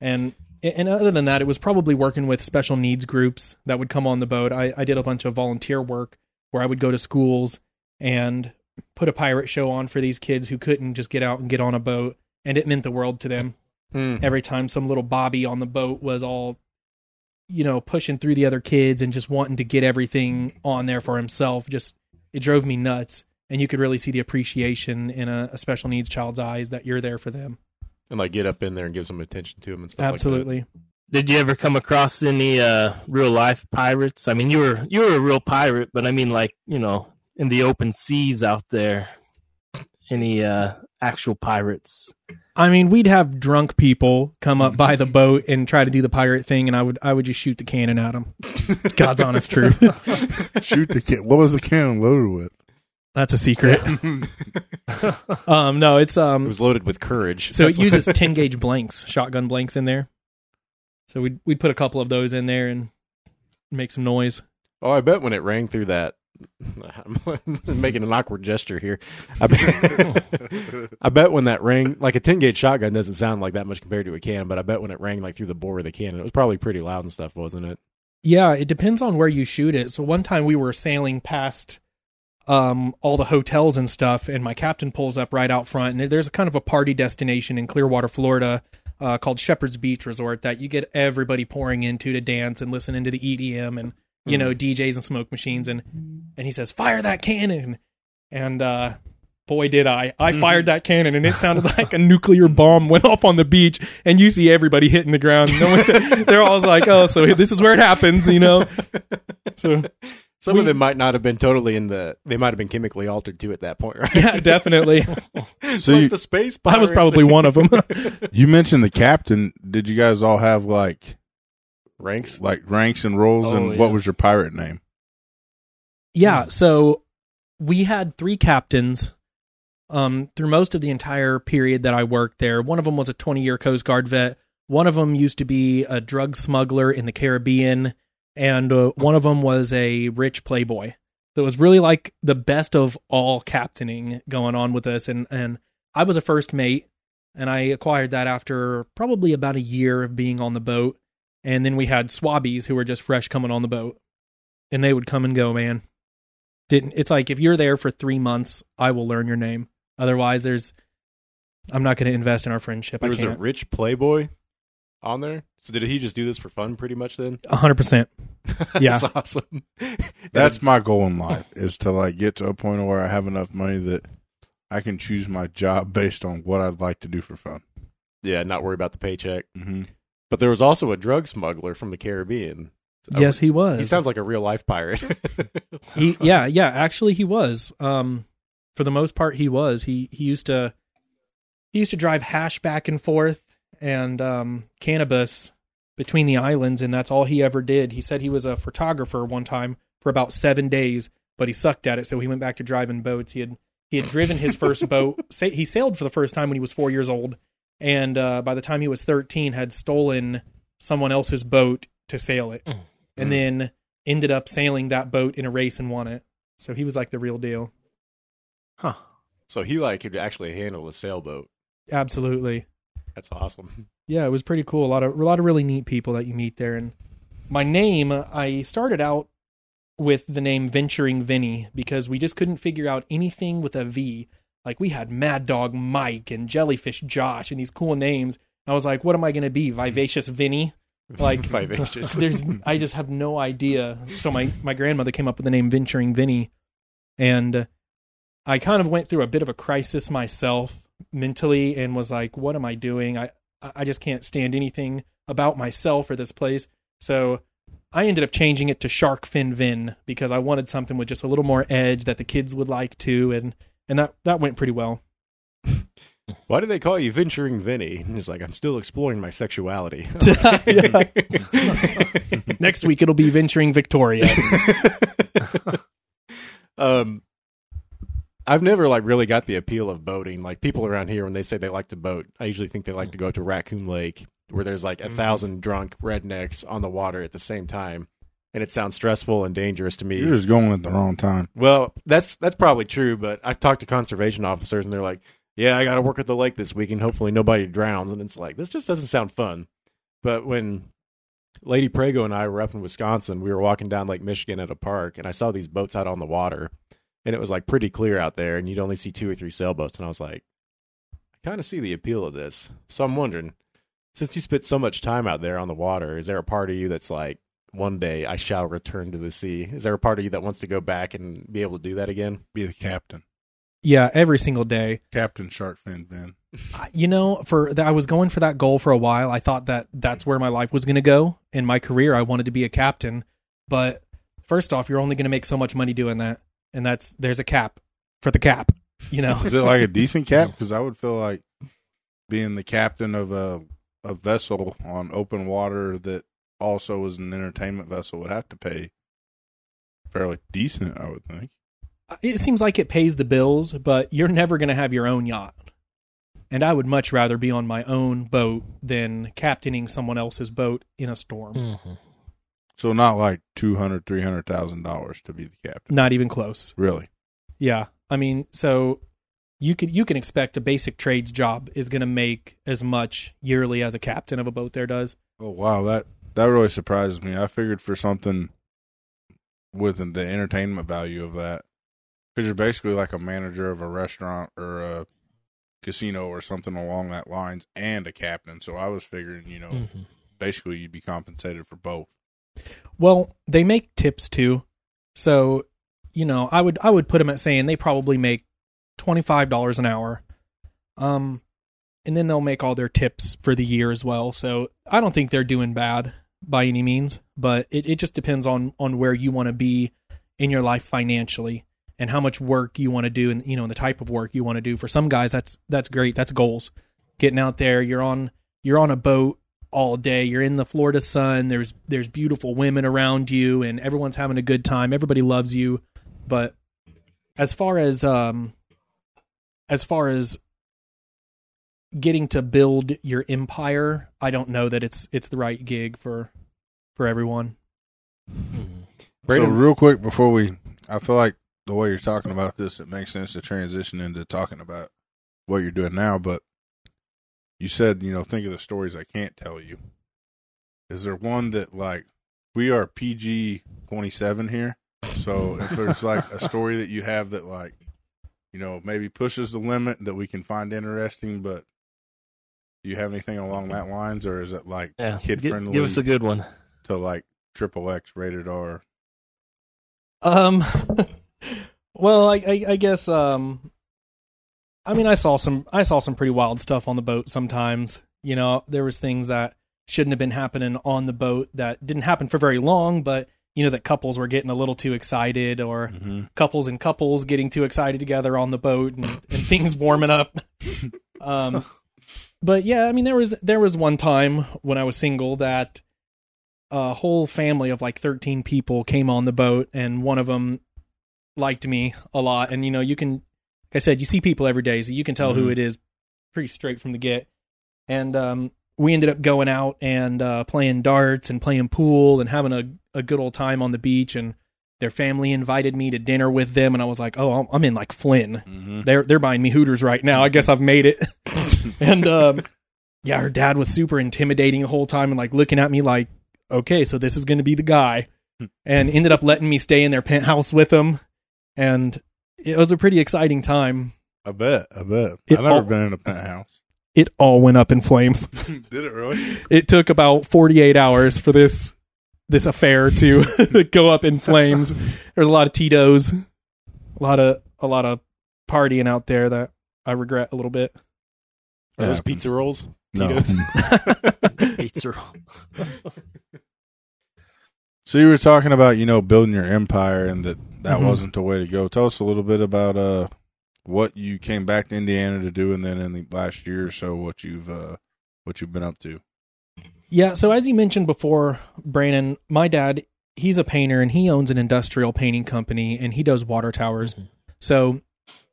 And and other than that, it was probably working with special needs groups that would come on the boat. I, I did a bunch of volunteer work where I would go to schools and put a pirate show on for these kids who couldn't just get out and get on a boat. And it meant the world to them Hmm. every time some little Bobby on the boat was all, you know, pushing through the other kids and just wanting to get everything on there for himself. Just, it drove me nuts. And you could really see the appreciation in a, a special needs child's eyes that you're there for them. And like get up in there and give some attention to them and stuff. Absolutely. Did you ever come across any uh, real life pirates? I mean, you were you were a real pirate, but I mean, like you know, in the open seas out there, any uh, actual pirates? I mean, we'd have drunk people come up by the boat and try to do the pirate thing, and I would I would just shoot the cannon at them. God's honest truth. Shoot the can. What was the cannon loaded with? That's a secret. um, no, it's It um. was loaded with courage. So That's it uses ten gauge blanks, shotgun blanks in there. So we'd we'd put a couple of those in there and make some noise. Oh, I bet when it rang through that. I'm making an awkward gesture here. I bet, I bet when that rang, like a 10 gauge shotgun doesn't sound like that much compared to a cannon, but I bet when it rang like through the bore of the cannon, it was probably pretty loud and stuff, wasn't it? Yeah, it depends on where you shoot it. So one time we were sailing past um, all the hotels and stuff, and my captain pulls up right out front, and there's a kind of a party destination in Clearwater, Florida, uh, called Shephard's Beach Resort that you get everybody pouring into to dance and listen into the EDM and you know DJs and smoke machines, and and he says fire that cannon, and uh, boy did I! I fired that cannon, and it sounded like a nuclear bomb went off on the beach, and you see everybody hitting the ground. No one, they're all like, "Oh, so this is where it happens," you know. So Some We- of them might not have been totally in the, they might have been chemically altered too at that point, right? yeah, definitely. So Like you- the space I was probably one of them. You mentioned the captain. Did you guys all have like ranks. like ranks and roles? Oh, and yeah. what was your pirate name? yeah, so we had three captains um, through most of the entire period that I worked there. One of them was a 20 year Coast Guard vet. One of them used to be a drug smuggler in the Caribbean, and uh, one of them was a rich playboy. So it was really like the best of all captaining going on with us. And, and I was a first mate, and I acquired that after probably about a year of being on the boat. And then we had swabbies who were just fresh coming on the boat, and they would come and go, man. Didn't it's like if you're there for three months, I will learn your name. Otherwise, there's I'm not going to invest in our friendship. There was a rich playboy on there. So did he just do this for fun pretty much then? hundred percent. Yeah. That's awesome. That's my goal in life is to like get to a point where I have enough money that I can choose my job based on what I'd like to do for fun. yeah, not worry about the paycheck. Mm-hmm. But there was also a drug smuggler from the Caribbean. yes, he was. He sounds like a real life pirate. he yeah yeah actually he was um for the most part he was he he used to he used to drive hash back and forth and um cannabis between the islands and that's all he ever did he said he was a photographer one time for about seven days but he sucked at it so he went back to driving boats he had he had driven his first boat sa- he sailed for the first time when he was four years old and uh, by the time he was 13 had stolen someone else's boat to sail it Mm. and then ended up sailing that boat in a race and won it. So he was like the real deal. Huh. so he like could actually handle a sailboat. Absolutely. That's awesome. Yeah, it was pretty cool. A lot of a lot of really neat people that you meet there. And my name, I started out with the name Venturing Vinny because we just couldn't figure out anything with a V. Like we had Mad Dog Mike and Jellyfish Josh and these cool names. I was like, what am I going to be? Vivacious Vinny? Like vivacious. there's I just have no idea. So my my grandmother came up with the name Venturing Vinny, and I kind of went through a bit of a crisis myself mentally, and was like, "What am I doing? I I just can't stand anything about myself or this place." So I ended up changing it to Shark Fin Vin because I wanted something with just a little more edge that the kids would like too, and and that that went pretty well. Why do they call you venturing Vinny? And he's like, I'm still exploring my sexuality. Next week it'll be Venturing Victoria. um, I've never like really got the appeal of boating. Like people around here, when they say they like to boat, I usually think they like to go to Raccoon Lake, where there's like a mm-hmm. thousand drunk rednecks on the water at the same time, and it sounds stressful and dangerous to me. You're just going at the wrong time. Well, that's that's probably true, but I've talked to conservation officers and they're like, "Yeah, I got to work at the lake this week, and hopefully nobody drowns." And it's like this just doesn't sound fun. But when Lady Prego and I were up in Wisconsin, we were walking down Lake Michigan at a park, and I saw these boats out on the water, and it was like pretty clear out there, and you'd only see two or three sailboats, and I was like, I kind of see the appeal of this. So I'm wondering, since you spent so much time out there on the water, is there a part of you that's like, one day I shall return to the sea? Is there a part of you that wants to go back and be able to do that again? Be the captain. yeah, every single day. Captain Sharkfin Vin. I- you know for that i was going for that goal for a while i thought that that's where my life was going to go in my career i wanted to be a captain but first off you're only going to make so much money doing that and that's there's a cap for the cap you know Is it like a decent cap? Because I would feel like being the captain of a a vessel on open water that also is an entertainment vessel would have to pay fairly decent, I would think. it seems like it pays the bills but you're never going to have your own yacht and i would much rather be on my own boat than captaining someone else's boat in a storm Mm-hmm. So not like two hundred, three hundred thousand dollars to be the captain. not even close Really? Yeah, I mean, so you could you can expect a basic trades job is going to make as much yearly as a captain of a boat there does. Oh wow, that that really surprises me. I figured for something with the entertainment value of that, because you're basically like a manager of a restaurant or a casino or something along that lines, and a captain. So I was figuring, you know, Mm-hmm. basically you'd be compensated for both. Well, they make tips too, so you know I would I would put them at saying they probably make twenty five dollars an hour, um, and then they'll make all their tips for the year as well. So I don't think they're doing bad by any means, but it, it just depends on on where you want to be in your life financially and how much work you want to do and you know the type of work you want to do. For some guys, that's that's great. That's goals. Getting out there, you're on you're on a boat all day. You're in the Florida sun. There's there's beautiful women around you, and everyone's having a good time. Everybody loves you. But as far as um, as far as getting to build your empire, I don't know that it's it's the right gig for for everyone. Mm-hmm. So real quick before we, I feel like the way you're talking about this, it makes sense to transition into talking about what you're doing now. But you said, you know, think of the stories I can't tell you. Is there one that like we are PG twenty seven here? So if there's like a story that you have that like, you know, maybe pushes the limit that we can find interesting, but do you have anything along that lines, or is it like Yeah, kid friendly Give us a good one. to like triple X rated R? Um, well, I, I I guess um, I mean I saw some I saw some pretty wild stuff on the boat. Sometimes you know there was things that shouldn't have been happening on the boat that didn't happen for very long, but you know that couples were getting a little too excited or Mm-hmm. couples and couples getting too excited together on the boat and, and things warming up. Um, but yeah, I mean there was there was one time when I was single that a whole family of like 13 people came on the boat and one of them liked me a lot and you know you can I said you see people every day so you can tell who Mhm. it is pretty straight from the get. And um we ended up going out and uh, playing darts and playing pool and having a, a good old time on the beach and their family invited me to dinner with them and I was like, "Oh, I'm- I'm in like Flynn. Mm-hmm. They're they're buying me Hooters right now. I guess I've made it." and um yeah, her dad was super intimidating the whole time and like looking at me like, "Okay, so this is going to be the guy." and ended up letting me stay in their penthouse with them and it was a pretty exciting time. I bet. I bet. It I've never all- been in a penthouse. It all went up in flames. Did it really? it took about 48 hours for this this affair to go up in flames. There's a lot of Tito's, a lot of a lot of partying out there that I regret a little bit. Are those Happens. pizza rolls? No. Pizza roll. so you were talking about you know building your empire and that that Mhm. wasn't the way to go. Tell us a little bit about uh what you came back to Indiana to do, and then in the last year or so what you've uh what you've been up to. Yeah, so as you mentioned before, Brandon, my dad, he's a painter and he owns an industrial painting company and he does water towers. Mhm. So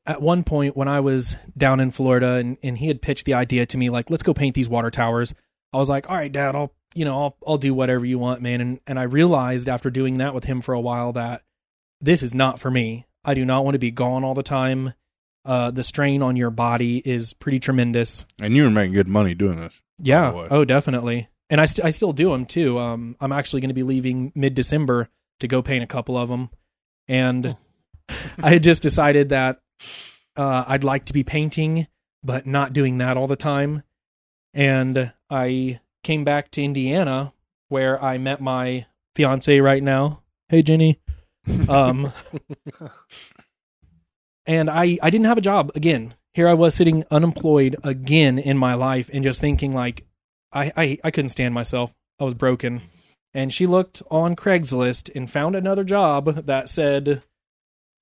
at one point when I was down in Florida and, and he had pitched the idea to me, like, let's go paint these water towers. I was like, all right, dad, I'll, you know, I'll, I'll do whatever you want, man. And, and I realized after doing that with him for a while that this is not for me. I do not want to be gone all the time. Uh, the strain on your body is pretty tremendous. And you were making good money doing this. Yeah. Oh, definitely. And I, st- I still do them too. Um, I'm actually going to be leaving mid December to go paint a couple of them, and I had just decided that uh, I'd like to be painting, but not doing that all the time. And I came back to Indiana, where I met my fiance right now. Hey, Jenny. Um, and I I didn't have a job again. Here I was sitting unemployed again in my life, and just thinking like, I I, I couldn't stand myself. I was broken. And she looked on Craigslist and found another job that said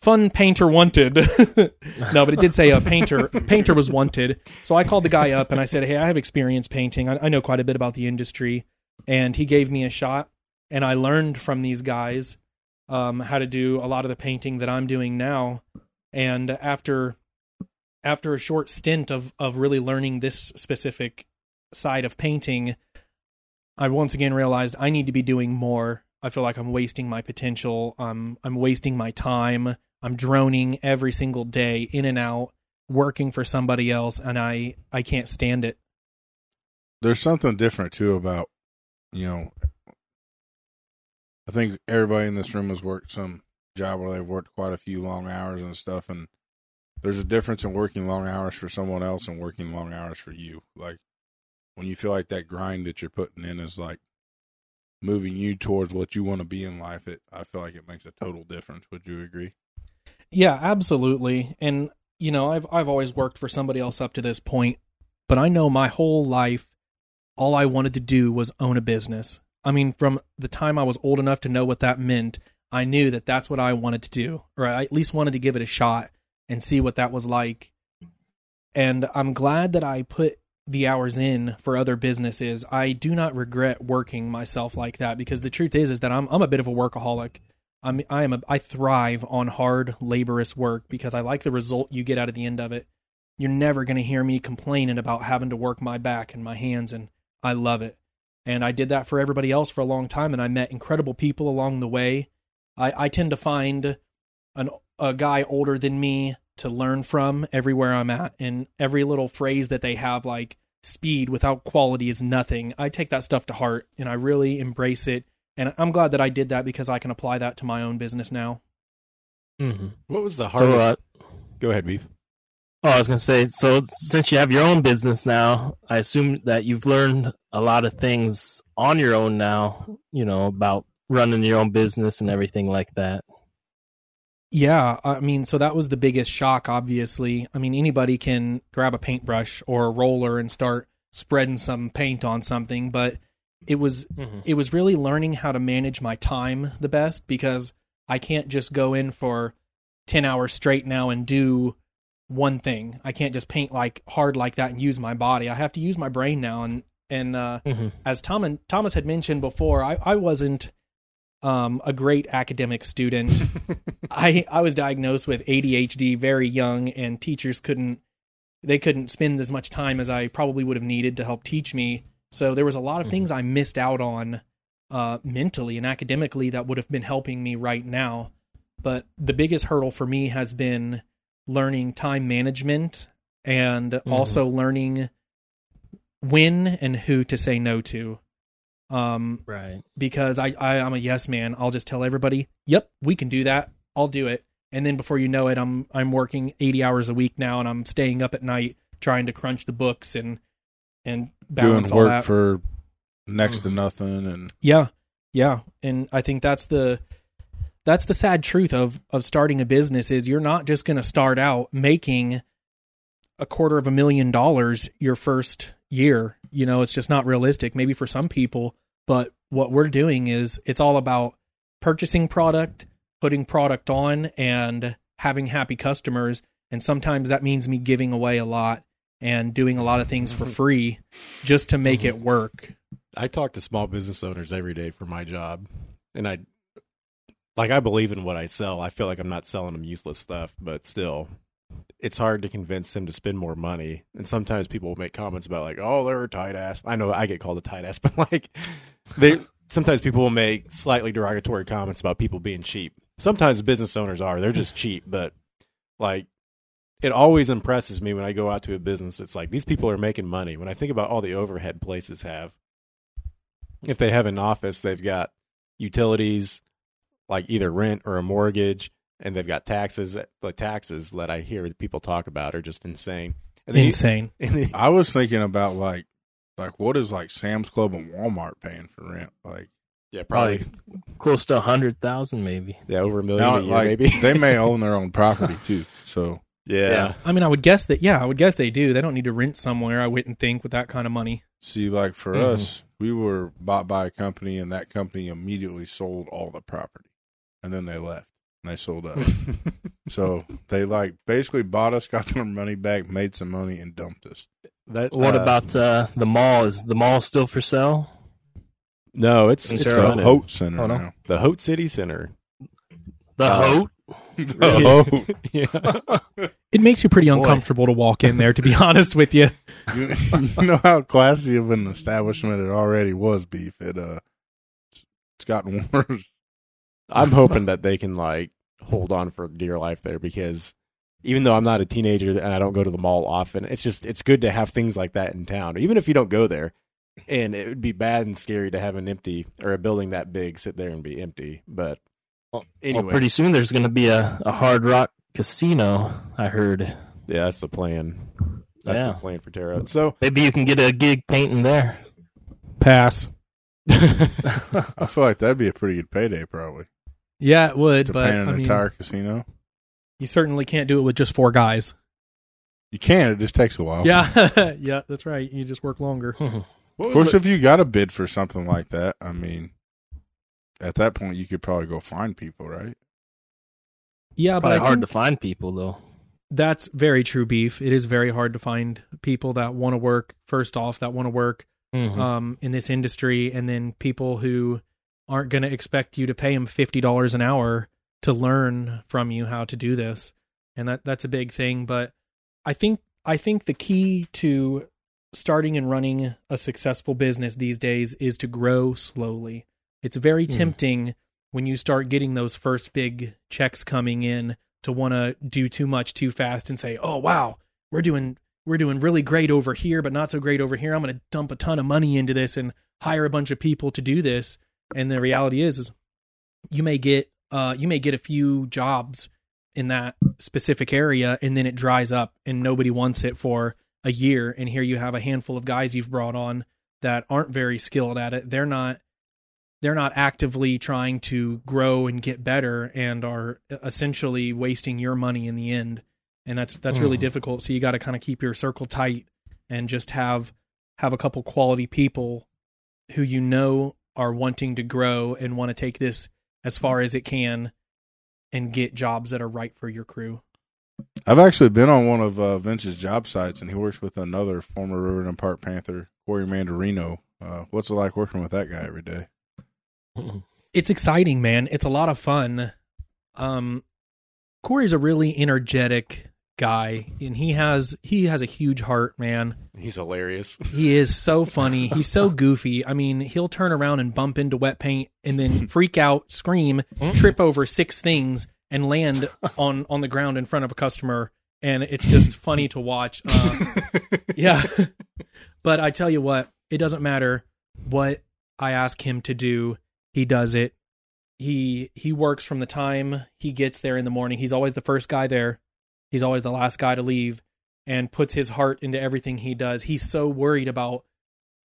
fun painter wanted. no, but it did say a painter painter was wanted. So I called the guy up and I said, "Hey, I have experience painting. I, I know quite a bit about the industry." And he gave me a shot, and I learned from these guys um, how to do a lot of the painting that I'm doing now. And after after a short stint of of really learning this specific side of painting, I once again realized I need to be doing more. I feel like I'm wasting my potential. I'm I'm wasting my time. I'm droning every single day in and out working for somebody else and I I can't stand it. There's something different too about you know. I think everybody in this room has worked some job where they've worked quite a few long hours and stuff, and there's a difference in working long hours for someone else and working long hours for you. Like when you feel like that grind that you're putting in is like moving you towards what you want to be in life, it I feel like it makes a total difference. Would you agree? Yeah, absolutely. And you know, I've I've always worked for somebody else up to this point, but I know my whole life all I wanted to do was own a business. I mean, from the time I was old enough to know what that meant, I knew that that's what I wanted to do, or I at least wanted to give it a shot and see what that was like. And I'm glad that I put the hours in for other businesses. I do not regret working myself like that because the truth is is that I'm I'm a bit of a workaholic. I'm I am a I thrive on hard laborious work because I like the result you get out of the end of it. You're never going to hear me complaining about having to work my back and my hands and I love it. And I did that for everybody else for a long time and I met incredible people along the way. I I tend to find an a guy older than me to learn from everywhere I'm at and every little phrase that they have like speed without quality is nothing. I take that stuff to heart and I really embrace it and I'm glad that I did that because I can apply that to my own business now. Mm-hmm. What was the So, hardest? uh, Go ahead, Beef. Oh, I was gonna say, so since you have your own business now, I assume that you've learned a lot of things on your own now. You know about running your own business and everything like that. Yeah, I mean, so that was the biggest shock, obviously. I mean, anybody can grab a paintbrush or a roller and start spreading some paint on something, but it was Mhm. it was really learning how to manage my time the best because I can't just go in for 10 hours straight now and do one thing. I can't just paint like hard like that and use my body. I have to use my brain now and and uh Mhm. as Tom and Thomas had mentioned before, I I wasn't um a great academic student. I I was diagnosed with ADHD very young and teachers couldn't they couldn't spend as much time as I probably would have needed to help teach me. So there was a lot of Mhm. things I missed out on uh, mentally and academically that would have been helping me right now. But the biggest hurdle for me has been learning time management and also learning when and who to say no to. Um, Right. because I, I I'm a yes man. I'll just tell everybody, "Yep, we can do that. I'll do it." And then before you know it, I'm I'm working 80 hours a week now and I'm staying up at night trying to crunch the books and and Doing balance all work that. for next to nothing, and Yeah. Yeah. And I think that's the that's the sad truth of of starting a business is you're not just going to start out making a quarter of a million dollars your first year. You know, it's just not realistic maybe for some people, but what we're doing is it's all about purchasing product, putting product on and having happy customers and sometimes that means me giving away a lot and doing a lot of things for mm-hmm. free just to make mm-hmm. it work. I talk to small business owners every day for my job, and I like I believe in what I sell. I feel like I'm not selling them useless stuff, but still, it's hard to convince them to spend more money. And sometimes people will make comments about like, "Oh, they're a tight ass." I know I get called a tight ass, but like they sometimes people will make slightly derogatory comments about people being cheap. Sometimes business owners are they're just cheap, but like it always impresses me when I go out to a business. It's like these people are making money. When I think about all the overhead places have, if they have an office, they've got utilities, like either rent or a mortgage, and they've got taxes. The taxes that I hear people talk about are just insane. And then you- Insane. and then- I was thinking about like, like what is like Sam's Club and Walmart paying for rent? Like yeah, probably Close to a hundred thousand, maybe. yeah, over a million now, a year, like maybe. they may own their own property too. So yeah. Yeah. I mean, I would guess that. Yeah, I would guess they do. They don't need to rent somewhere. I wouldn't think with that kind of money. see, like for Mhm. us, we were bought by a company, and that company immediately sold all the property, and then they left and they sold us. so they like basically bought us, got their money back, made some money, and dumped us. That, What uh, about uh, the mall? Is the mall still for sale? no? It's it's The running. Haute Center Oh, no. now. the Haute City Center. The Uh, Haute? The Haute. yeah. It makes you pretty Boy. uncomfortable to walk in there. To be honest with you, you, you know how classy of an establishment it already was. Beef. It uh, it's gotten worse. I'm hoping that they can like hold on for dear life there because even though I'm not a teenager and I don't go to the mall often, it's just it's good to have things like that in town. Even if you don't go there, and it would be bad and scary to have an empty or a building that big sit there and be empty. But Well, anyway, pretty soon there's going to be a, a Hard Rock casino. I heard. yeah, that's the plan. That's Yeah. the plan for Terre. So Maybe you can get a gig painting there. pass. I feel like that'd be a pretty good payday, probably, Yeah, it would, to but paint an I mean, entire casino. you certainly can't do it with just four guys. You can. It just takes a while. Yeah, yeah, that's right. You just work longer. Of course, the- if you got a bid for something like that, I mean, at that point, you could probably go find people, right? Yeah, but I hard think to find people though. that's very true. Beef. It is very hard to find people that want to work. First off, that want to work Mhm. um, in this industry, and then people who aren't going to expect you to pay them fifty dollars an hour to learn from you how to do this, and that that's a big thing. But I think I think the key to starting and running a successful business these days is to grow slowly. It's very Hmm. tempting when you start getting those first big checks coming in to want to do too much too fast and say, "Oh wow, we're doing we're doing really great over here, but not so great over here. I'm going to dump a ton of money into this and hire a bunch of people to do this." And the reality is, is you may get uh you may get a few jobs in that specific area, and then it dries up, and nobody wants it for a year. And here you have a handful of guys you've brought on that aren't very skilled at it. They're not they're not actively trying to grow and get better and are essentially wasting your money in the end and that's that's really Mhm. difficult so you got to kind of keep your circle tight and just have have a couple quality people who you know are wanting to grow and want to take this as far as it can and get jobs that are right for your crew. I've actually been on one of uh, Vince's job sites, and he works with another former Riverton Parke Panther, Corey Mandarino. Uh, what's it like working with that guy every day? It's exciting, man. It's a lot of fun. Um, Corey's a really energetic guy, and he has he has a huge heart, man. He's hilarious. He is so funny. He's so goofy. I mean, he'll turn around and bump into wet paint and then freak out, scream, trip over six things and land on on the ground in front of a customer and it's just funny to watch. Uh, yeah. but I tell you what, it doesn't matter what I ask him to do, he does it. He he works from the time he gets there in the morning. He's always the first guy there. He's always the last guy to leave and puts his heart into everything he does. He's so worried about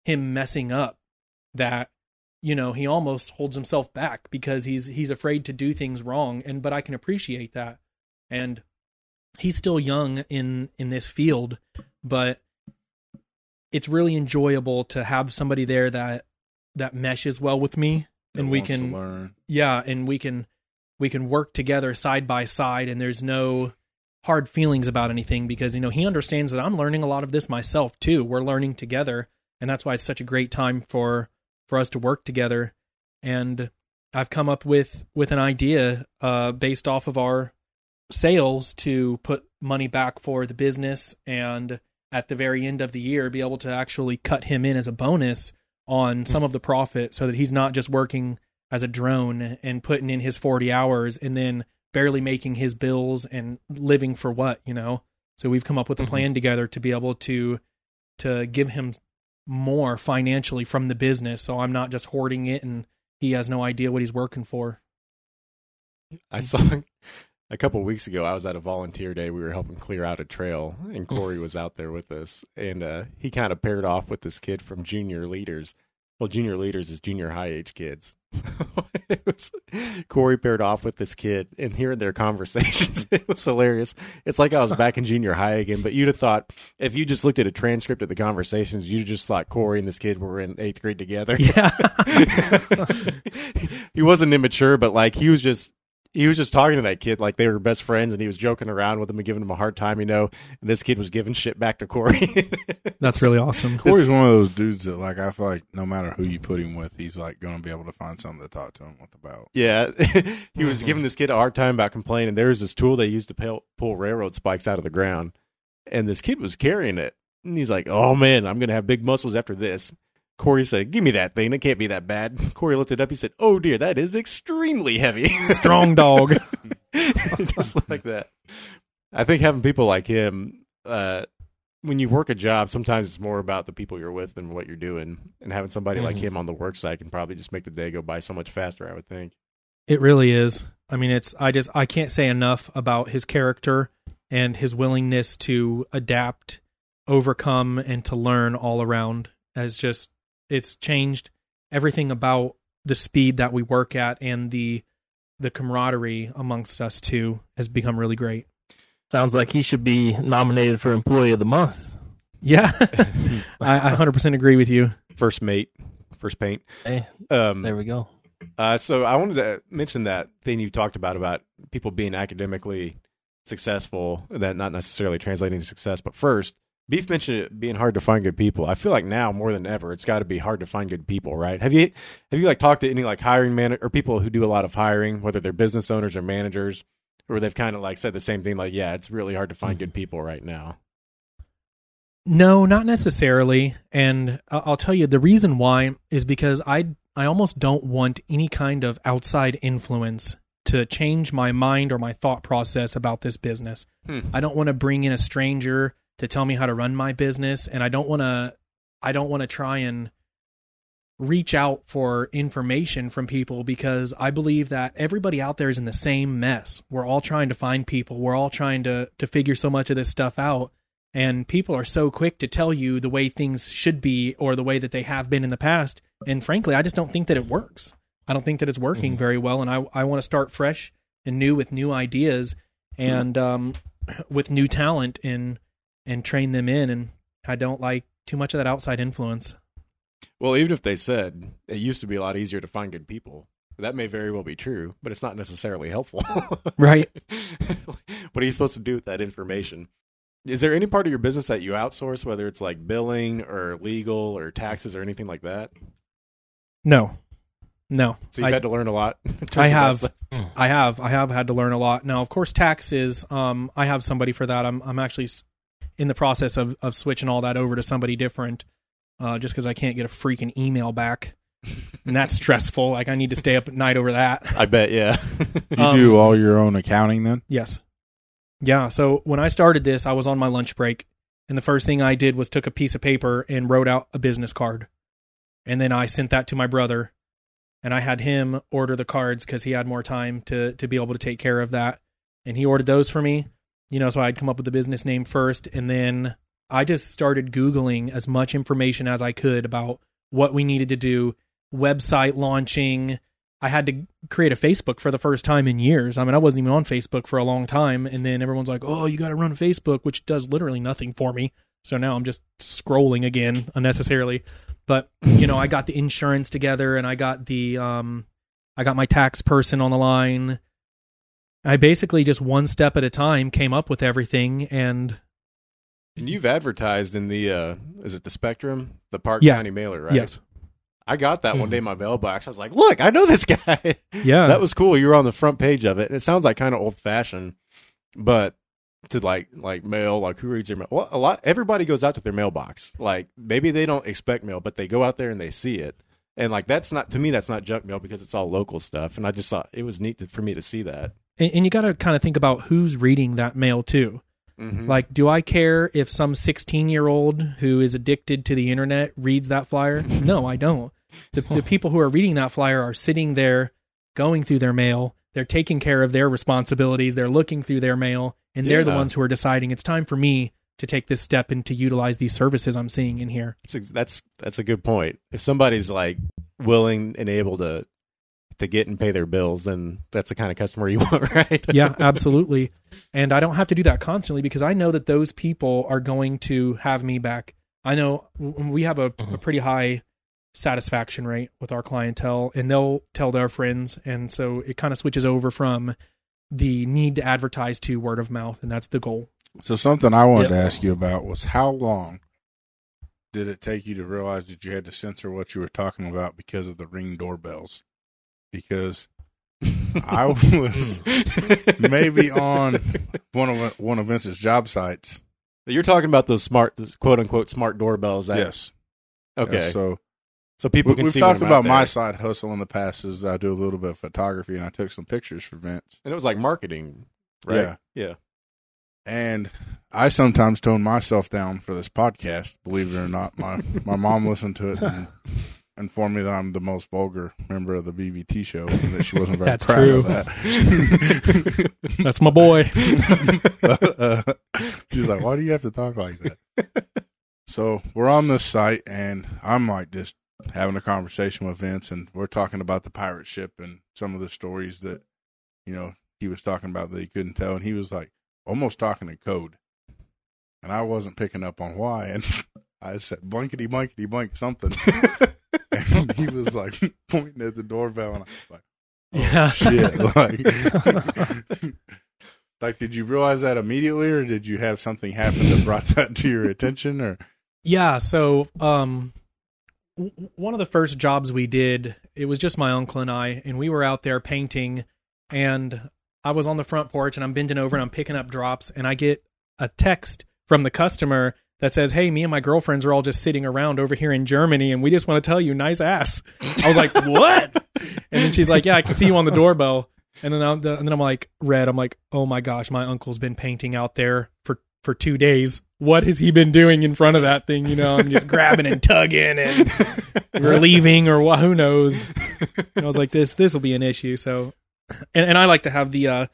him messing up that you know, he almost holds himself back because he's he's afraid to do things wrong and but I can appreciate that. And he's still young in in this field, but it's really enjoyable to have somebody there that that meshes well with me and we can yeah and we can we can work together side by side and there's no hard feelings about anything because you know he understands that I'm learning a lot of this myself too. We're learning together and that's why it's such a great time for for us to work together. And I've come up with with an idea uh based off of our sales to put money back for the business and at the very end of the year be able to actually cut him in as a bonus on some of the profit so that he's not just working as a drone and putting in his 40 hours and then barely making his bills and living for what, you know. So we've come up with a Mhm. plan together to be able to to give him more financially from the business so I'm not just hoarding it and he has no idea what he's working for. I saw a couple weeks ago. I was at a volunteer day. We were helping clear out a trail, and Corey was out there with us. And uh, he kind of paired off with this kid from Junior Leaders. Well, Junior Leaders is junior high age kids. So it was, Corey paired off with this kid, and hearing their conversations, it was hilarious. It's like I was back in junior high again. But you'd have thought if you just looked at a transcript of the conversations, you just thought Corey and this kid were in eighth grade together. Yeah. he wasn't immature, but like he was just he was just talking to that kid like they were best friends, and he was joking around with him and giving him a hard time, you know. And this kid was giving shit back to Corey. That's really awesome. Corey's one of those dudes that, like, I feel like no matter who you put him with, he's like going to be able to find something to talk to him with about. yeah, he was mm-hmm. giving this kid a hard time about complaining. There was this tool they used to pull, pull railroad spikes out of the ground, and this kid was carrying it, and he's like, "Oh man, I'm gonna have big muscles after this." Corey said, "Give me that thing. It can't be that bad." Corey lifted it up. He said, "Oh dear, that is extremely heavy." Strong dog. just like that. I think having people like him, uh, when you work a job, sometimes it's more about the people you're with than what you're doing. And having somebody like Mhm. him on the work site can probably just make the day go by so much faster. I would think. It really is. I mean, it's I just I can't say enough about his character and his willingness to adapt, overcome, and to learn all around. As just it's changed everything about the speed that we work at and the the camaraderie amongst us too has become really great. Sounds like he should be nominated for Employee of the Month. Yeah, I, I 100% agree with you. First mate, first paint. Hey, Um, there we go. Uh, so I wanted to mention that thing you talked about about people being academically successful, that not necessarily translating to success. But first, Beef mentioned it being hard to find good people. I feel like now more than ever, it's got to be hard to find good people, right? Have you have you like talked to any like hiring man or people who do a lot of hiring, whether they're business owners or managers, or they've kind of like said the same thing, like, yeah, it's really hard to find good people right now. No, not necessarily. And I'll tell you the reason why is because I I almost don't want any kind of outside influence to change my mind or my thought process about this business. Hmm. I don't want to bring in a stranger to tell me how to run my business and I don't want to I don't want to try and reach out for information from people because I believe that everybody out there is in the same mess. We're all trying to find people. We're all trying to to figure so much of this stuff out and people are so quick to tell you the way things should be or the way that they have been in the past and frankly i just don't think that it works i don't think that it's working Mhm. very well and i, I want to start fresh and new with new ideas and um, with new talent and and train them in and i don't like too much of that outside influence Well, even if they said it used to be a lot easier to find good people, that may very well be true, but it's not necessarily helpful. Right. what are you supposed to do with that information? Is there any part of your business that you outsource, whether it's like billing or legal or taxes or anything like that? No, no. So you've I, had to learn a lot. I have. I have. I have had to learn a lot. Now, of course, taxes. Um, I have somebody for that. I'm. I'm actually in the process of of switching all that over to somebody different. Uh, just because I can't get a freaking email back, and that's stressful. Like I need to stay up at night over that. I bet, yeah. You Um, do all your own accounting then? Yes. Yeah. So when I started this, I was on my lunch break, and the first thing I did was took a piece of paper and wrote out a business card, and then I sent that to my brother, and I had him order the cards because he had more time to to be able to take care of that, and he ordered those for me. You know, so I'd come up with the business name first, and then I just started googling as much information as I could about what we needed to do, website launching. I had to create a Facebook for the first time in years. I mean, I wasn't even on Facebook for a long time. And then everyone's like, oh, you got to run Facebook, which does literally nothing for me. So now I'm just scrolling again unnecessarily. But, you know, I got the insurance together and I got the, um, I got my tax person on the line. I basically just one step at a time came up with everything. And and you've advertised in the, uh, is it the Spectrum? The Parke Yeah. County Mailer, right? yes, I got that one Mhm. day in my mailbox. I was like, look, I know this guy. yeah, that was cool. You were on the front page of it. And it sounds like kind of old fashioned, but to like like mail, like who reads their mail? Well, a lot. Everybody goes out to their mailbox. Like maybe they don't expect mail, but they go out there and they see it. And like that's not to me, that's not junk mail because it's all local stuff. And I just thought it was neat to, for me to see that. And, and you got to kind of think about who's reading that mail too. Mhm. Like, do I care if some 16 year old who is addicted to the internet reads that flyer? No, I don't. The, the people who are reading that flyer are sitting there going through their mail. They're taking care of their responsibilities. They're looking through their mail, and they're the ones who are deciding it's time for me to take this step and to utilize these services I'm seeing in here. That's that's that's a good point. If somebody's like willing and able to to get and pay their bills, then that's the kind of customer you want, right? yeah, absolutely. And I don't have to do that constantly because I know that those people are going to have me back. I know we have a, a Mhm. pretty high satisfaction rate with our clientele, and they'll tell their friends. And so it kind of switches over from the need to advertise to word of mouth, and that's the goal. So something I wanted Yep. to ask you about was how long did it take you to realize that you had to censor what you were talking about because of the ring doorbells? Because I was maybe on one of one of Vince's job sites. You're talking about those smart, quote unquote smart doorbells. That, yes. Okay. Yeah, so so people we, see talked about my side hustle in the past. Is I do a little bit of photography and I took some pictures for Vince. and it was like marketing, right? Yeah. Yeah. And I sometimes tone myself down for this podcast. Believe it or not, my my mom listened to it and informed me that I'm the most vulgar member of the BBT show. And that she wasn't very That's proud true. of that. That's my boy. Uh, she's like, "Why do you have to talk like that?" So we're on this site, and I'm like just having a conversation with Vince, and we're talking about the pirate ship and some of the stories that you know he was talking about that he couldn't tell, and he was like almost talking in code, and I wasn't picking up on why, and I said blankety blankety blank something, and he was like pointing at the doorbell, and I was like. Oh, Yeah. shit! Like, like, did you realize that immediately, or did you have something happen that brought that to your attention? Or Yeah, so um w- one of the first jobs we did, it was just my uncle and I and we were out there painting and I was on the front porch and I'm bending over and I'm picking up drops and I get a text from the customer that says, "Hey, me and my girlfriends are all just sitting around over here in Germany and we just want to tell you nice ass." I was like, "What?" And then she's like, "Yeah, I can see you on the doorbell." And then I'm and then I'm like, "Red, I'm like, "Oh my gosh, my uncle's been painting out there for for 2 days. What has he been doing in front of that thing, you know? I'm just grabbing and tugging and relieving or what who knows." And I was like, "This this will be an issue." So and and I like to have the uh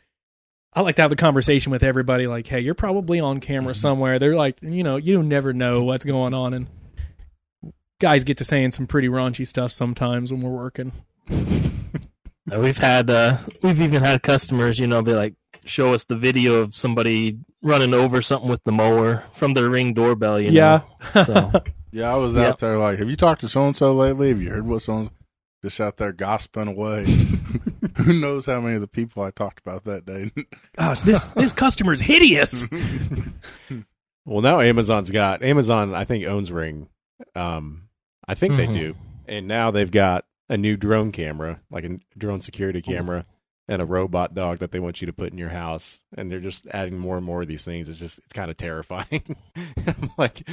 I like to have the conversation with everybody like, "Hey, you're probably on camera somewhere." They're like, you know, you never know what's going on and guys get to saying some pretty raunchy stuff sometimes when we're working. We've had uh, we've even had customers, you know, be like, show us the video of somebody running over something with the mower from their ring doorbell. You know? so Yeah, I was Yep. out there like, have you talked to so and so lately? Have you heard what someone's just out there gossiping away? Who knows how many of the people I talked about that day? Gosh, this this customer's hideous. Well, now Amazon's got Amazon. I think owns Ring. Um, I think Mhm. they do, and now they've got a new drone camera, like a drone security camera, and a robot dog that they want you to put in your house. And they're just adding more and more of these things. It's just it's kind of terrifying. I'm like,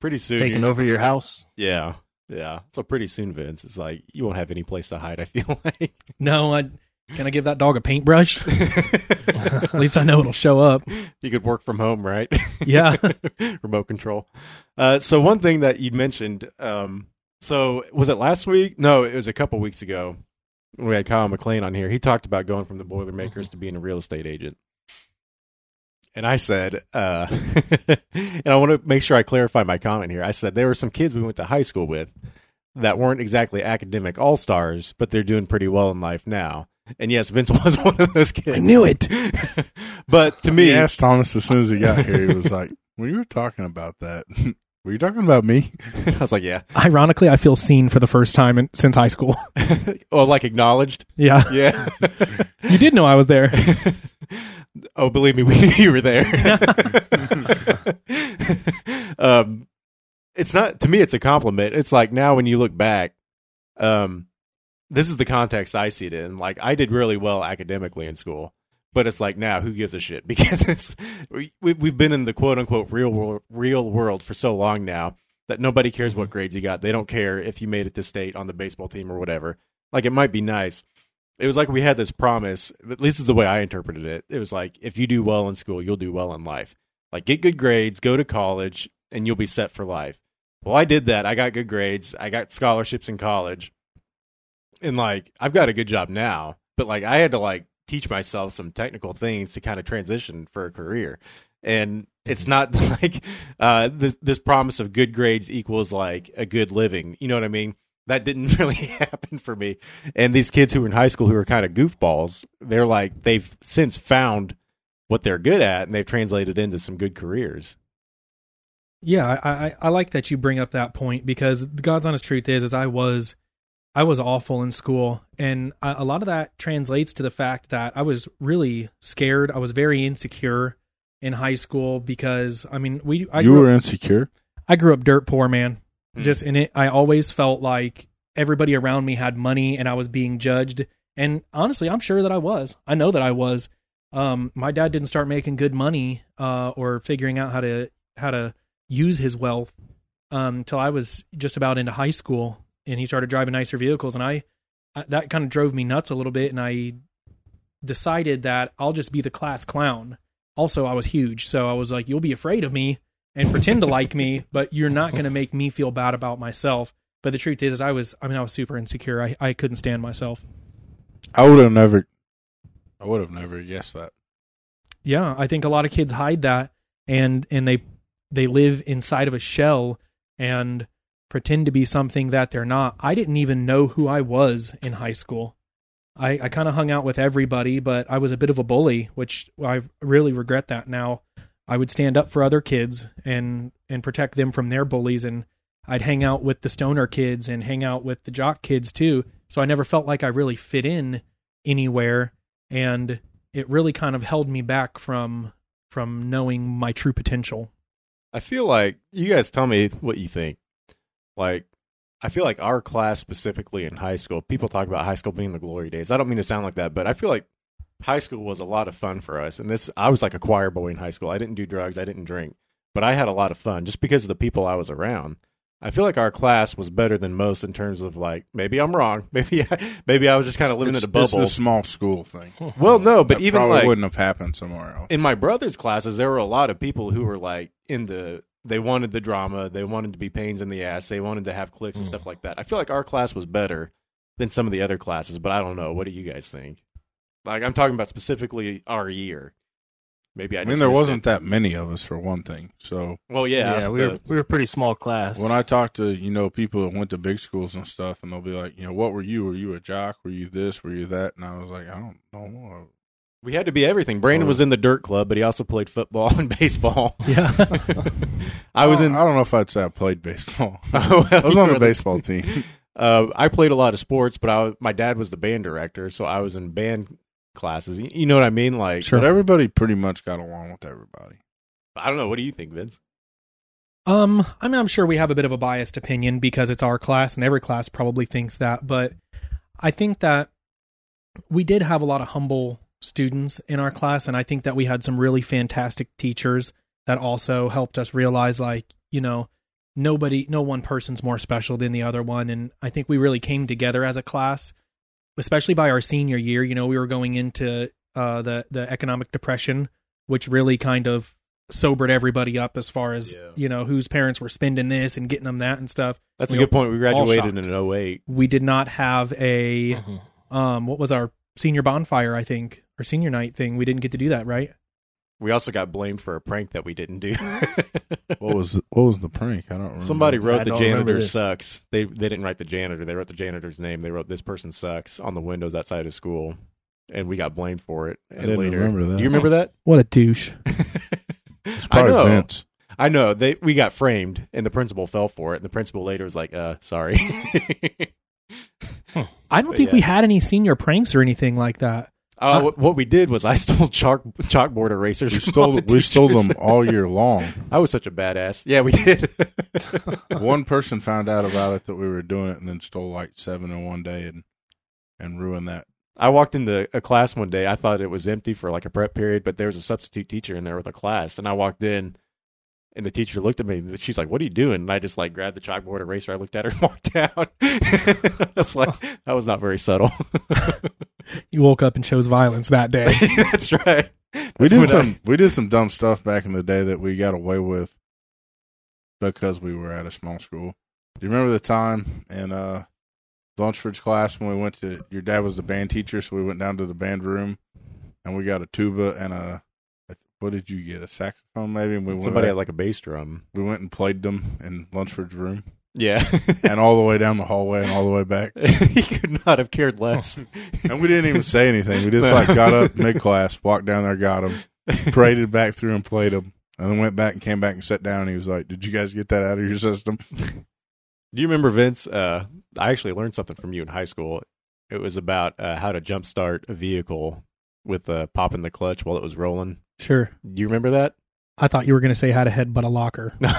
pretty soon, Taking over your house. yeah, yeah. So pretty soon, Vince, it's like you won't have any place to hide. I feel like. No, I can I give that dog a paintbrush? At least I know it'll show up. you could work from home, right? Yeah. remote control. Uh, so one thing that you mentioned, um, so was it last week? No, it was a couple weeks ago when we had Kyle McLean on here. He talked about going from the Boilermakers to being a real estate agent. And I said, uh, and I want to make sure I clarify my comment here. I said there were some kids we went to high school with that weren't exactly academic all stars, but they're doing pretty well in life now. And yes, Vince was one of those kids. I knew it. but to me, he asked Thomas as soon as he got here. He was like, "When you were talking about that, were you talking about me?" I was like, yeah. Ironically, I feel seen for the first time in, since high school. oh, like acknowledged. Yeah. Yeah. You did know I was there. Oh, believe me, we knew you were there. um, it's not to me. It's a compliment. It's like now when you look back, um, this is the context I see it in. Like I did really well academically in school, but it's like now who gives a shit because it's we we- we've been in the quote unquote real world, real world for so long now that nobody cares what grades you got. They don't care if you made it to state on the baseball team or whatever. Like it might be nice. It was like we had this promise. At least is the way I interpreted it. It was like if you do well in school, you'll do well in life. Like get good grades, go to college, and you'll be set for life. Well, I did that. I got good grades. I got scholarships in college. And like I've got a good job now, but like I had to like teach myself some technical things to kind of transition for a career. And it's not like uh this, this promise of good grades equals like a good living. You know what I mean? That didn't really happen for me. And these kids who were in high school who were kind of goofballs, they're like they've since found what they're good at and they've translated into some good careers. Yeah, I, I, I like that you bring up that point because the God's honest truth is, is I was, I was awful in school, and a a lot of that translates to the fact that I was really scared. I was very insecure in high school because I mean we I you grew were up, insecure. I grew up dirt poor, man. Hmm. Just in it, I always felt like everybody around me had money and I was being judged. And honestly, I'm sure that I was. I know that I was. Um, my dad didn't start making good money uh, or figuring out how to how to use his wealth um, until I was just about into high school, and he started driving nicer vehicles, and I I- that kind of drove me nuts a little bit, and I decided that I'll just be the class clown. Also, I was huge, so I was like, "You'll be afraid of me and pretend to like me, but you're not going to make me feel bad about myself." But the truth is, is I was I mean I was super insecure. I I couldn't stand myself. I would have never. I would have never guessed that. Yeah, I think a lot of kids hide that and and they they live inside of a shell and pretend to be something that they're not. I didn't even know who I was in high school. I, I kind of hung out with everybody, but I was a bit of a bully, which I really regret that now. I would stand up for other kids and and protect them from their bullies and I'd hang out with the stoner kids and hang out with the jock kids too. So I never felt like I really fit in anywhere and it really kind of held me back from from knowing my true potential. I feel like you guys tell me what you think. Like, I feel like our class specifically in high school, people talk about high school being the glory days. I don't mean to sound like that, but I feel like high school was a lot of fun for us. And this, I was like a choir boy in high school. I didn't do drugs, I didn't drink, but I had a lot of fun just because of the people I was around. I feel like our class was better than most in terms of like maybe I'm wrong, maybe I, maybe I was just kind of living it's, in a it's bubble. the small school thing. Well, no, but That even probably like wouldn't have happened somewhere else. in my brother's classes, there were a lot of people who were like into they wanted the drama, they wanted to be pains in the ass, they wanted to have cliques and hmm. stuff like that. I feel like our class was better than some of the other classes, but I don't know. What do you guys think? Like I'm talking about specifically our year. Maybe I. I mean, there wasn't it. that many of us for one thing. So Well, yeah, Yeah, we were we were a pretty small class. when I talk to you know people that went to big schools and stuff, and they'll be like, you know, what were you? Were you a jock? Were you this? Were you that? And I was like, I don't know. We had to be everything. Brandon was in the dirt club, but he also played football and baseball. Yeah. I was in. I don't know if I'd say I played baseball. Oh, well, I was on a the- baseball team. Uh, I played a lot of sports, but I my dad was the band director, so I was in band classes. You, you know what I mean? Like, Sure. But everybody pretty much got along with everybody. I don't know. What do you think, Vince? Um, I mean, I'm sure we have a bit of a biased opinion because it's our class, and every class probably thinks that. But I think that we did have a lot of humble students in our class, and I think that we had some really fantastic teachers that also helped us realize, like, you know, nobody, no one person's more special than the other one. And I think we really came together as a class, especially by our senior year. You know, we were going into uh, the the economic depression, which really kind of sobered everybody up as far as Yeah. you know whose parents were spending this and getting them that and stuff. That's We a good point. We graduated shocked. in 08. We did not have a Mhm. um what was our senior bonfire, I think, or senior night thing. We didn't get to do that, right? We also got blamed for a prank that we didn't do. What was the, what was the prank? I don't remember. Somebody I wrote the don't remember janitor this. sucks. They they didn't write the janitor. They wrote the janitor's name. They wrote this person sucks on the windows outside of school, and we got blamed for it. I And didn't later, remember that. Do you remember that? What a douche. It's I probably know. Vince. I know. They we got framed, and the principal fell for it. And the principal later was like, "Uh, sorry." I don't But think yeah. we had any senior pranks or anything like that. Uh, what- what we did was I stole chalk chalkboard erasers. We stole the we stole teachers. them all year long. I was such a badass. Yeah, we did. One person found out about it that we were doing it, and then stole like seven in one day and and ruined that. I walked into a class one day. I thought it was empty for like a prep period, but there was a substitute teacher in there with a class. And I walked in, and the teacher looked at me. and She's like, "What are you doing?" And I just like grabbed the chalkboard eraser. I looked at her and walked out. That's like that was not very subtle. You woke up and chose violence that day. That's right. We did when I- some we did some dumb stuff back in the day that we got away with because we were at a small school. Do you remember the time in uh Lunchford's class when we went to your dad was the band teacher, so we went down to the band room and we got a tuba and a what did you get? A saxophone maybe? And we Somebody back- had like a bass drum. we went and played them in Lunchford's room Yeah, and all the way down the hallway and all the way back. he could not have cared less. And we didn't even say anything. We just like got up mid class, walked down there, got him, paraded back through and played him, and then went back and came back and sat down. And he was like, "Did you guys get that out of your system?" Do you remember Vince? Uh, I actually learned something from you in high school. It was about uh, how to jumpstart a vehicle with uh, popping the clutch while it was rolling. Sure. Do you remember that? I thought you were going to say how to headbutt a locker. No,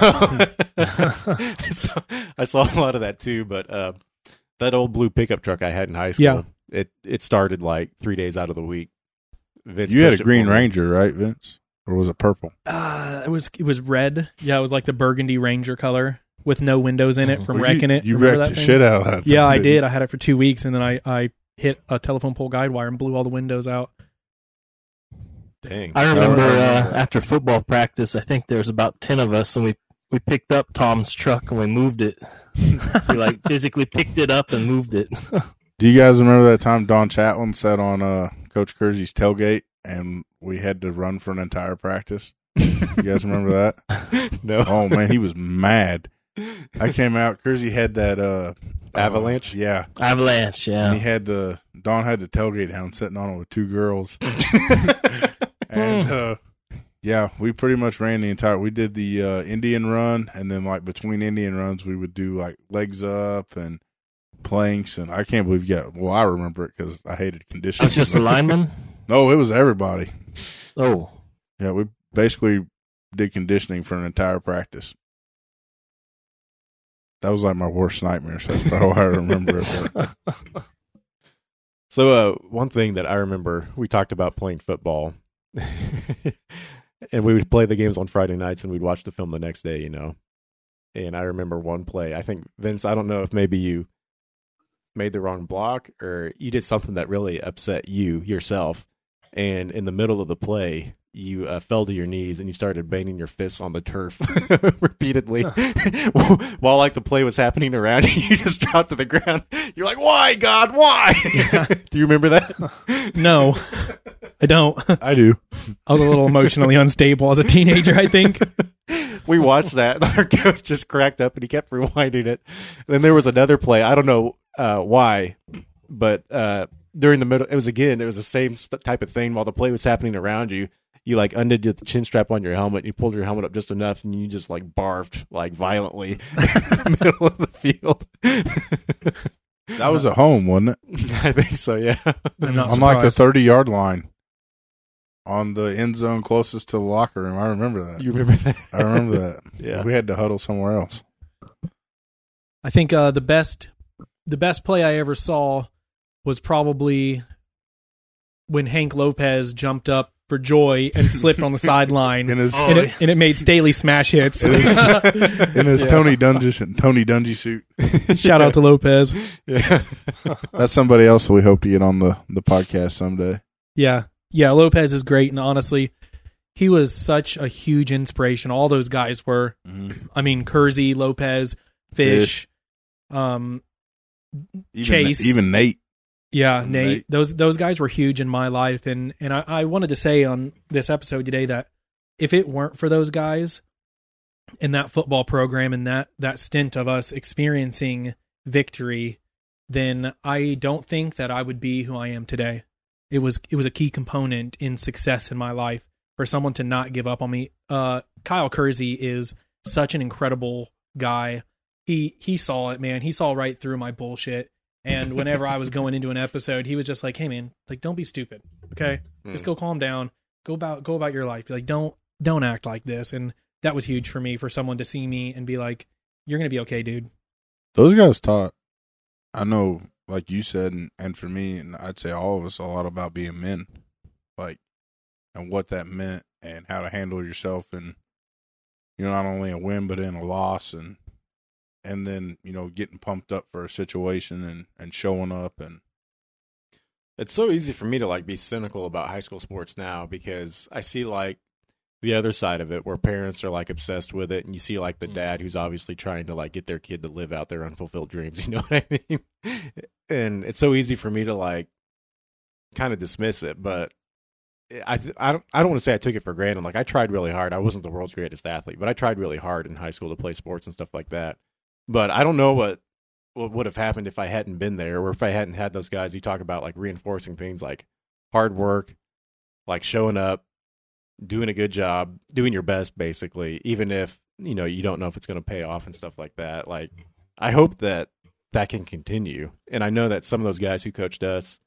I, saw, I saw a lot of that too. But uh, that old blue pickup truck I had in high school, Yeah. it it started like three days out of the week. Vince you had a Green. Ranger, right, Vince? Or was it purple? Uh, it was it was red. Yeah, it was like the burgundy Ranger color with no windows in it from Well, wrecking you, it. You Remember wrecked that the thing? shit out of that. Yeah, thing, I didn't you? I had it for two weeks, and then I I hit a telephone pole guide wire and blew all the windows out. Dang, I remember uh, after football practice, I think there was about ten of us, and we we picked up Tom's truck and we moved it. we like physically picked it up and moved it. Do you guys remember that time Don Chatlin sat on uh, Coach Kersey's tailgate and we had to run for an entire practice? You guys remember that? no. Oh man, he was mad. I came out. Kersey had that uh, Avalanche? uh, yeah, Avalanche, and he had the Don had the tailgate hound sitting on it with two girls, and uh, yeah, we pretty much ran the entire. We did the uh, Indian run, and then like between Indian runs, we would do like legs up and planks, and I can't believe Yeah. Well, I remember it because I hated I conditioning. was just a lineman. no, it was everybody. Oh, Yeah, we basically did conditioning for an entire practice. That was like my worst nightmare. So that's probably why I remember it. But So uh, one thing that I remember, we talked about playing football, and we would play the games on Friday nights, and we'd watch the film the next day. You know, and I remember one play. I think Vince. I don't know if maybe you made the wrong block or you did something that really upset you yourself, and in the middle of the play. You uh, fell to your knees and you started banging your fists on the turf repeatedly while like the play was happening around you. You just dropped to the ground. You're like, "Why, God? Why?" Do you remember that? No, I don't. I do. I was a little emotionally unstable as a teenager. I think. we watched that our coach just cracked up and he kept rewinding it. And then there was another play. I don't know uh, why, but uh, during the middle. It was again. It was the same type of thing while the play was happening around you. You like undid the chin strap on your helmet. You pulled your helmet up just enough, and you just like barfed like violently in the middle of the field. That was at home, wasn't it? I think so. Yeah. I'm not On like the 30 yard line on the end zone closest to the locker room. I remember that. You remember that? I remember that. Yeah. We had to huddle somewhere else. I think uh, the best the best play I ever saw was probably when Hank Lopez jumped up for joy and slipped on the sideline. In his, and, it, and it made Staley smash hits. in his Tony Dungy Tony Dungy suit. Shout out to Lopez. Yeah. That's somebody else we hope to get on the, the podcast someday. Yeah. Yeah, Lopez is great and honestly, he was such a huge inspiration. All those guys were. I mean, Kersey, Lopez, Fish, um Even, Chase. Even Nate. Yeah. Nate. Those those guys were huge in my life, and and I, I wanted to say on this episode today that if it weren't for those guys in that football program and that that stint of us experiencing victory, then I don't think that I would be who I am today. It was it was a key component in success in my life for someone to not give up on me. Uh, Kyle Kersey is such an incredible guy. He he saw it, man. He saw right through my bullshit. And whenever I was going into an episode, he was just like, "Hey, man, like, don't be stupid, okay? Hmm. Just go calm down. Go about go about your life. Like, don't don't act like this." And that was huge for me for someone to see me and be like, "You're gonna be okay, dude." Those guys taught, I know, like you said, and, and for me, and I'd say all of us, a lot about being men, like, and what that meant, and how to handle yourself, and you know, not only a win but in a loss, and and then you know, getting pumped up for a situation and and showing up, and It's so easy for me to like be cynical about high school sports now because I see like the other side of it where parents are like obsessed with it and you see like the mm. dad who's obviously trying to like get their kid to live out their unfulfilled dreams, you know what I mean? And it's so easy for me to like kind of dismiss it, but I I don't I don't want to say I took it for granted. Like I tried really hard. I wasn't the world's greatest athlete, but I tried really hard in high school to play sports and stuff like that. But I don't know what what would have happened if I hadn't been there or if I hadn't had those guys you talk about like reinforcing things like hard work, like showing up, doing a good job, doing your best basically, even if, you know, you don't know if it's going to pay off and stuff like that. Like I hope that that can continue. And I know that some of those guys who coached us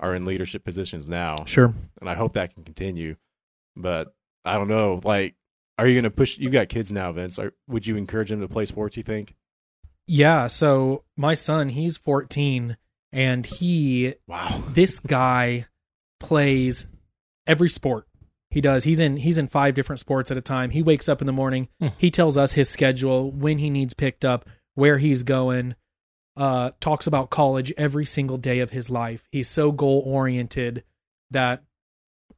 are in leadership positions now, Sure. and I hope that can continue. But I don't know, like are you going to push You've got kids now, Vince? Are, would you encourage them to play sports, you think? Yeah. So my son, he's 14, and he Wow. this guy plays every sport he does he's in he's in five different sports at a time he wakes up in the morning Hmm. he tells us his schedule when he needs picked up where he's going uh talks about college every single day of his life he's so goal oriented that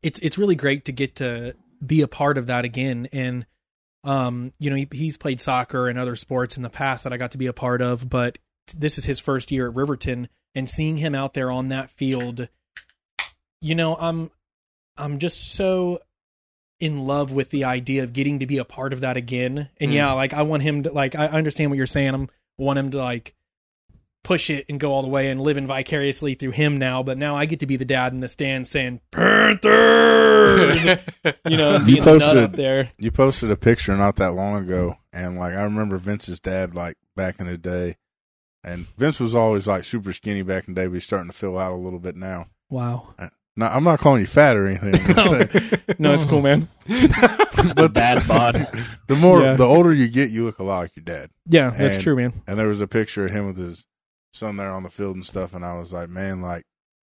it's it's really great to get to be a part of that again and um you know he, he's played soccer and other sports in the past that I got to be a part of but this is his first year at Riverton and seeing him out there on that field you know i'm i'm just so in love with the idea of getting to be a part of that again and Mm. yeah like i want him to like i understand what you're saying i'm I want him to like push it and go all the way and living vicariously through him now but now i get to be the dad in the stands saying panthers you know You being posted- up there You posted a picture not that long ago, and like I remember Vince's dad, like back in the day, and Vince was always like super skinny back in the day, but he's starting to fill out a little bit now. wow uh, Now, I'm not calling you fat or anything. I'm just saying, no it's cool man the bad bod. the more, Yeah. the older you get, you look a lot like your dad. yeah that's true man And there was a picture of him with his son there on the field and stuff, and I was like, man, like,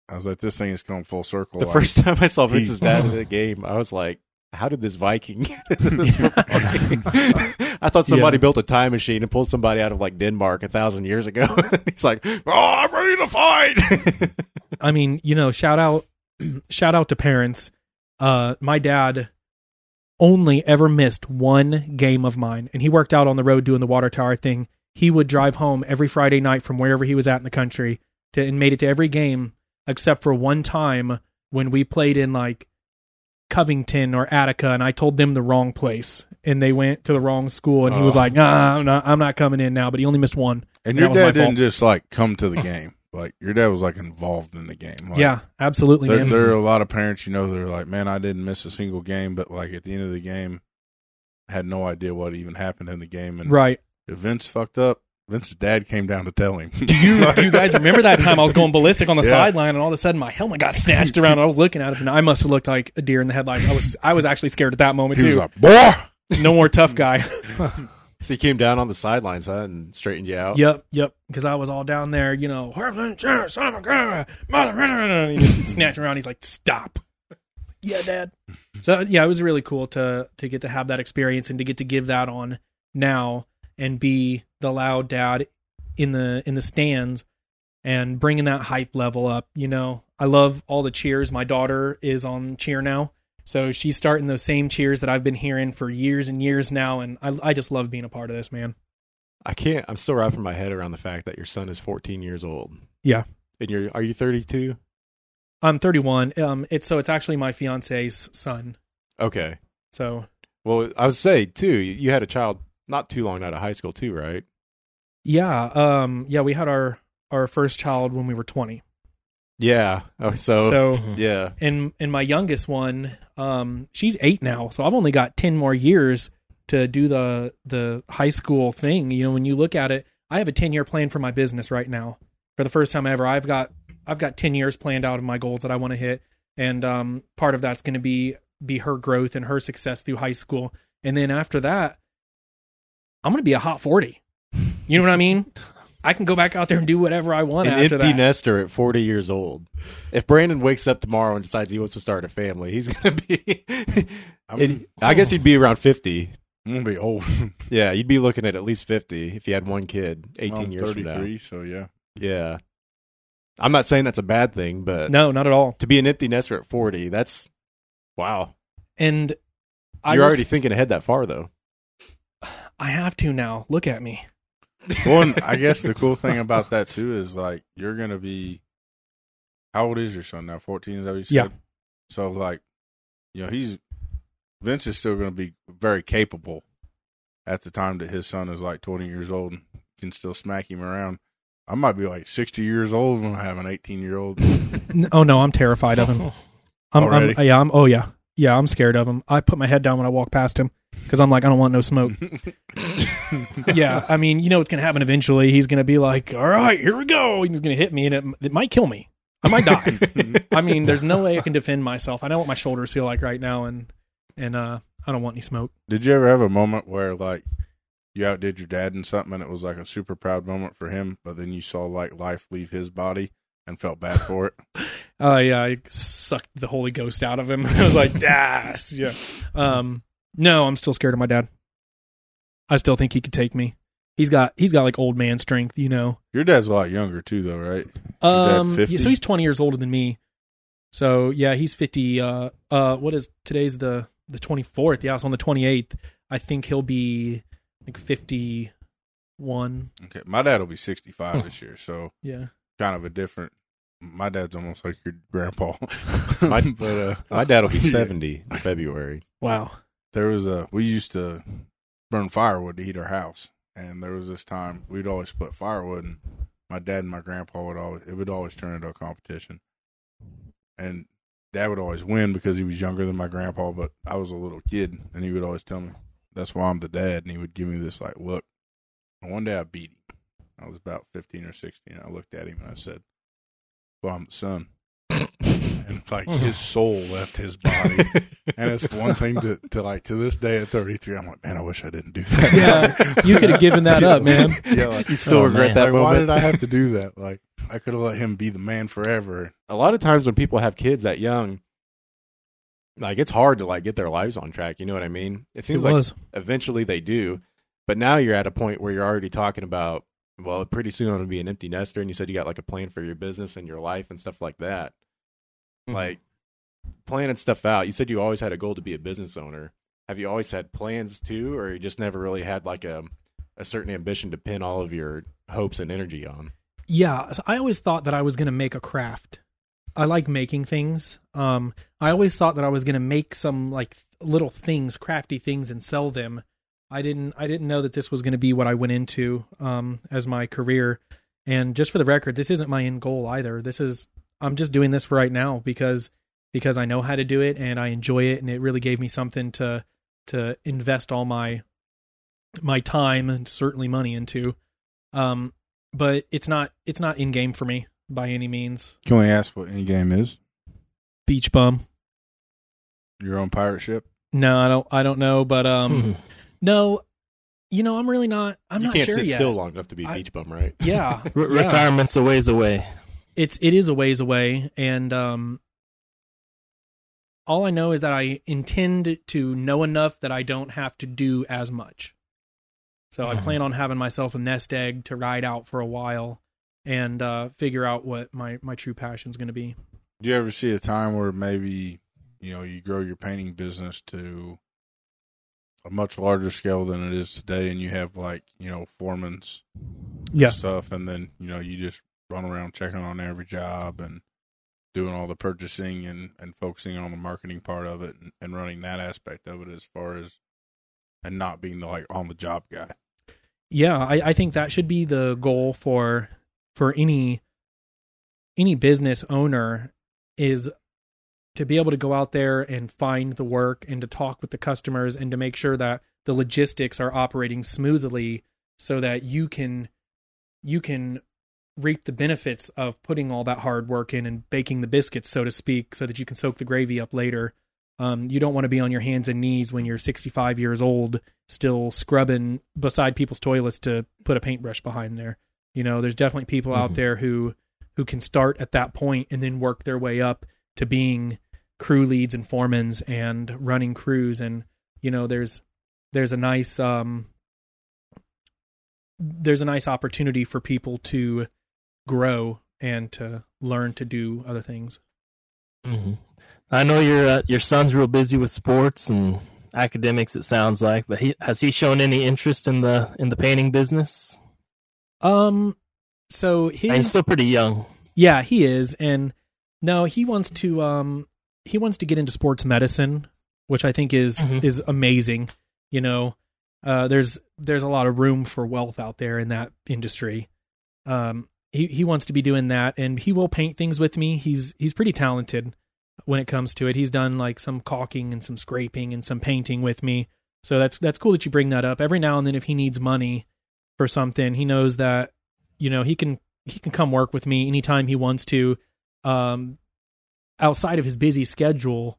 I was like, this thing is come full circle. The like, first time I saw he- Vince's dad in the game, I was like, "How did this Viking get into this football game?" I thought somebody Yeah. built a time machine and pulled somebody out of like Denmark a thousand years ago. He's like, "Oh, I'm ready to fight." I mean, you know, shout out shout out to parents. Uh my dad only ever missed one game of mine and he worked out on the road doing the water tower thing. He would drive home every Friday night from wherever he was at in the country to and made it to every game except for one time when we played in like Covington or Attica and I told them the wrong place and they went to the wrong school and he was Oh. like, "Nah, I'm not I'm not coming in now." But he only missed one. and that your was my dad didn't fault. just like come to the game. like your dad was like involved in the game. Like, yeah, absolutely, there, man. there are a lot of parents, you know, they're like, man, I didn't miss a single game, but like at the end of the game, had no idea what even happened in the game. And right. If Vince fucked up, Vince's dad came down to tell him. Do you, do you guys remember that time I was going ballistic on the Yeah. sideline and all of a sudden my helmet got snatched around and I was looking at it and I must have looked like a deer in the headlights. I was I was actually scared at that moment he was too. like, boy, no more tough guy. So he came down on the sidelines, huh, and straightened you out. Yep, yep. Because I was all down there, you know, "Harlan Jarrett, son of a gun, mother, and he just snatched around. He's like, "Stop." Yeah, Dad. So yeah, it was really cool to to get to have that experience and to get to give that on now and be the loud dad in the in the stands and bringing that hype level up. You know, I love all the cheers. My daughter is on cheer now. So she's starting those same cheers that I've been hearing for years and years now, and I, I just love being a part of this, man. I can't. I'm still wrapping my head around the fact that your son is 14 years old. Yeah. And you're are you 32? I'm 31. Um, it's so it's actually my fiance's son. Okay. So Well, I was say too. You had a child not too long out of high school too, right? yeah, um, yeah, we had our our first child when we were 20. Yeah. Oh, so, So Mhm. yeah. and and my youngest one, um, she's eight now. So I've only got 10 more years to do the the high school thing. You know, when you look at it, I have a 10 year plan for my business right now. For the first time ever, I've got I've got 10 years planned out of my goals that I want to hit, and um, part of that's going to be be her growth and her success through high school, and then after that, I'm going to be a hot 40. You know what I mean? I can go back out there and do whatever I want An after empty that. nester at 40 years old. If Brandon wakes up tomorrow and decides he wants to start a family, he's gonna be. I'm, it- I guess he'd be around 50. I'm gonna be old. Yeah, you'd be looking at at least 50 if you had one kid 18 I'm years from 33, so yeah. Yeah. I'm not saying that's a bad thing, but No, not at all. to be an empty nester at 40, that's wow. And You're was- already thinking ahead that far, though. I have to now. Look at me. Well, and I guess the cool thing about that too is like you're gonna be. How old is your son now? Fourteen, is that what you said? Yeah. So like, you know, he's Vince is still gonna be very capable at the time that his son is like twenty years old and can still smack him around. I might be like sixty years old when I have an eighteen year old. Oh no, I'm terrified of him. I'm, I'm Already? yeah, I'm oh yeah. Yeah, I'm scared of him. I put my head down when I walk past him cuz I'm like I don't want no smoke. yeah, I mean, you know what's going to happen eventually. He's going to be like, "All right, here we go." He's going to hit me and it, it might kill me. I might die. I mean, there's no way I can defend myself. I know what my shoulders feel like right now and and uh I don't want any smoke. Did you ever have a moment where like you outdid your dad in something and it was like a super proud moment for him, but then you saw like life leave his body and felt bad for it? Uh yeah, I sucked the Holy Ghost out of him. I was like, "Das." Yeah. Um no, I'm still scared of my dad. I still think he could take me. He's got he's got like old man strength, you know. Your dad's a lot younger too, though, right? Um 50? yeah, so he's 20 years older than me. So yeah, he's 50 uh uh what is today's the the 24th. Yeah, so on the 28th, I think he'll be like 51. Okay, my dad will be sixty-five this year, so Yeah. kind of a different. My dad's almost like your grandpa. My- but uh, My dad will be 70 in February. Wow. there was a we used to burn firewood to heat our house, and there was this time we'd always split firewood, and my dad and my grandpa would always it would always turn into a competition, and dad would always win because he was younger than my grandpa, but I was a little kid, and he would always tell me that's why I'm the dad, and he would give me this like look. And one day I beat him. I was about fifteen or sixteen. I looked at him and I said, "Well, I'm the son." and like mm-hmm. his soul left his body. And it's one thing to, to like to this day at 33, I'm like, man, I wish I didn't do that. Yeah, you could have given that up, man. Yeah, like, You oh, still Oh, regret man. that like, why did I have to do that? Like, I could have let him be the man forever. a lot of times when people have kids that young, like it's hard to like get their lives on track. You know what I mean? It It seems like eventually they do, but now you're at a point where you're already talking about. Well, pretty soon I'm gonna be an empty nester, and you said you got like a plan for your business and your life and stuff like that. Like planning stuff out. You said you always had a goal to be a business owner. Have you always had plans too, or you just never really had like a a certain ambition to pin all of your hopes and energy on? Yeah, so I always thought that I was going to make a craft. I like making things. Um, I always thought that I was going to make some like little things, crafty things, and sell them. I didn't. I didn't know that this was going to be what I went into um, as my career. And just for the record, this isn't my end goal either. This is I'm just doing this right now because because I know how to do it and I enjoy it and it really gave me something to to invest all my my time and certainly money into. Um but it's not it's not in game for me by any means. Can we ask what in game is? Beach bum. Your own pirate ship? No, I don't I don't know, but um Hmm. no, you know, I'm really not I'm you not can't sure sit yet. still long enough to be a I- beach bum, right? Yeah. Re- yeah. Retirement's a ways away. it's it is a ways away and um all I know is that I intend to know enough that I don't have to do as much. So I Mhm. plan on having myself a nest egg to ride out for a while and uh figure out what my my true passion's going to be. Do you ever see a time where maybe, you know, you grow your painting business to a much larger scale than it is today and you have like, you know, foreman's Yes. stuff and then, you know, you just run around checking on every job and doing all the purchasing and, and focusing on the marketing part of it and, and running that aspect of it as far as and not being the like on the job guy. Yeah, I, I think that should be the goal for for any any business owner is to be able to go out there and find the work and to talk with the customers and to make sure that the logistics are operating smoothly so that you can you can reap the benefits of putting all that hard work in and baking the biscuits so to speak so that you can soak the gravy up later um, you don't want to be on your hands and knees when you're 65 years old still scrubbing beside people's toilets to put a paintbrush behind there you know there's definitely people out Mhm. there who who can start at that point and then work their way up to being crew leads and foremans and running crews and you know there's there's a nice um there's a nice opportunity for people to grow and to learn to do other things hmm I know your uh, your son's real busy with sports and academics. It sounds like, but he has he shown any interest in the in the painting business? um so he's still pretty young. Yeah, he is, and no, he wants to um he wants to get into sports medicine, which I think is Mhm. is amazing. You know, uh, there's there's a lot of room for wealth out there in that industry. Um, he he wants to be doing that, and he will paint things with me. He's he's pretty talented when it comes to it. He's done like some caulking and some scraping and some painting with me. So that's that's cool that you bring that up. Every now and then, if he needs money for something, he knows that you know he can he can come work with me anytime he wants to. Um, outside of his busy schedule,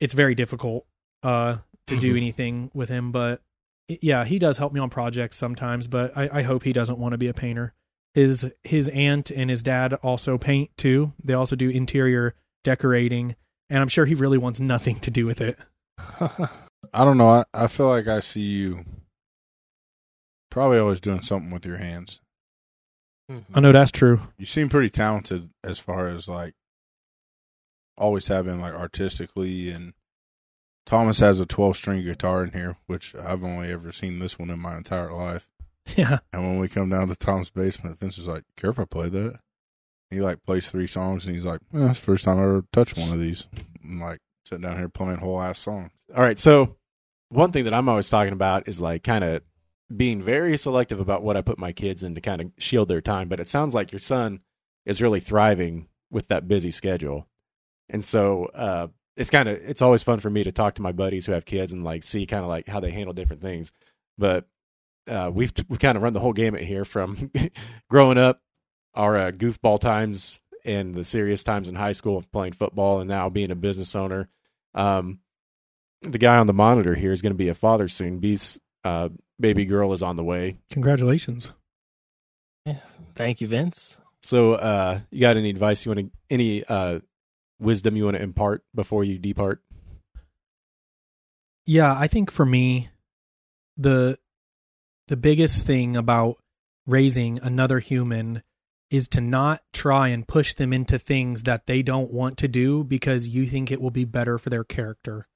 it's very difficult uh, to do Mhm. anything with him. But yeah, he does help me on projects sometimes. But I, I hope he doesn't want to be a painter. His his aunt and his dad also paint too. They also do interior decorating, and I'm sure he really wants nothing to do with it. I don't know. I, I feel like I see you probably always doing something with your hands. I know that's true. You seem pretty talented as far as like always have been like artistically and Thomas has a 12 string guitar in here, which I've only ever seen this one in my entire life. Yeah, And when we come down to Tom's basement, Vince is like, care if I play that? He like plays three songs and he's like, eh, it's the first time I ever touched one of these. I'm like sitting down here playing whole ass songs. All right. So one thing that I'm always talking about is like kind of being very selective about what I put my kids in to kind of shield their time. But it sounds like your son is really thriving with that busy schedule. And so uh, it's kind of it's always fun for me to talk to my buddies who have kids and like see kind of like how they handle different things. But uh, we've we've kind of run the whole gamut here from growing up, our uh, goofball times and the serious times in high school of playing football, and now being a business owner. Um, the guy on the monitor here is going to be a father soon. B's uh, baby girl is on the way. congratulations. Thank you, Vince. So, uh, you got any advice you want to, any uh, wisdom you want to impart before you depart? Yeah, I think for me, the the biggest thing about raising another human is to not try and push them into things that they don't want to do because you think it will be better for their character.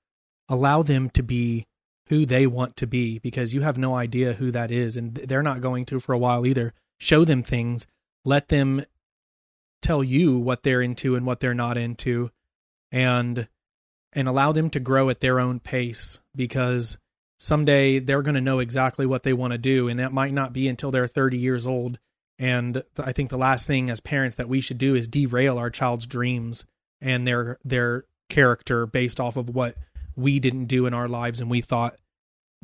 Allow them to be who they want to be because you have no idea who that is and they're not going to for a while either. Show them things, let them tell you what they're into and what they're not into and and allow them to grow at their own pace because someday they're going to know exactly what they want to do and that might not be until they're 30 years old And I think the last thing as parents that we should do is derail our child's dreams and their their character based off of what we didn't do in our lives and we thought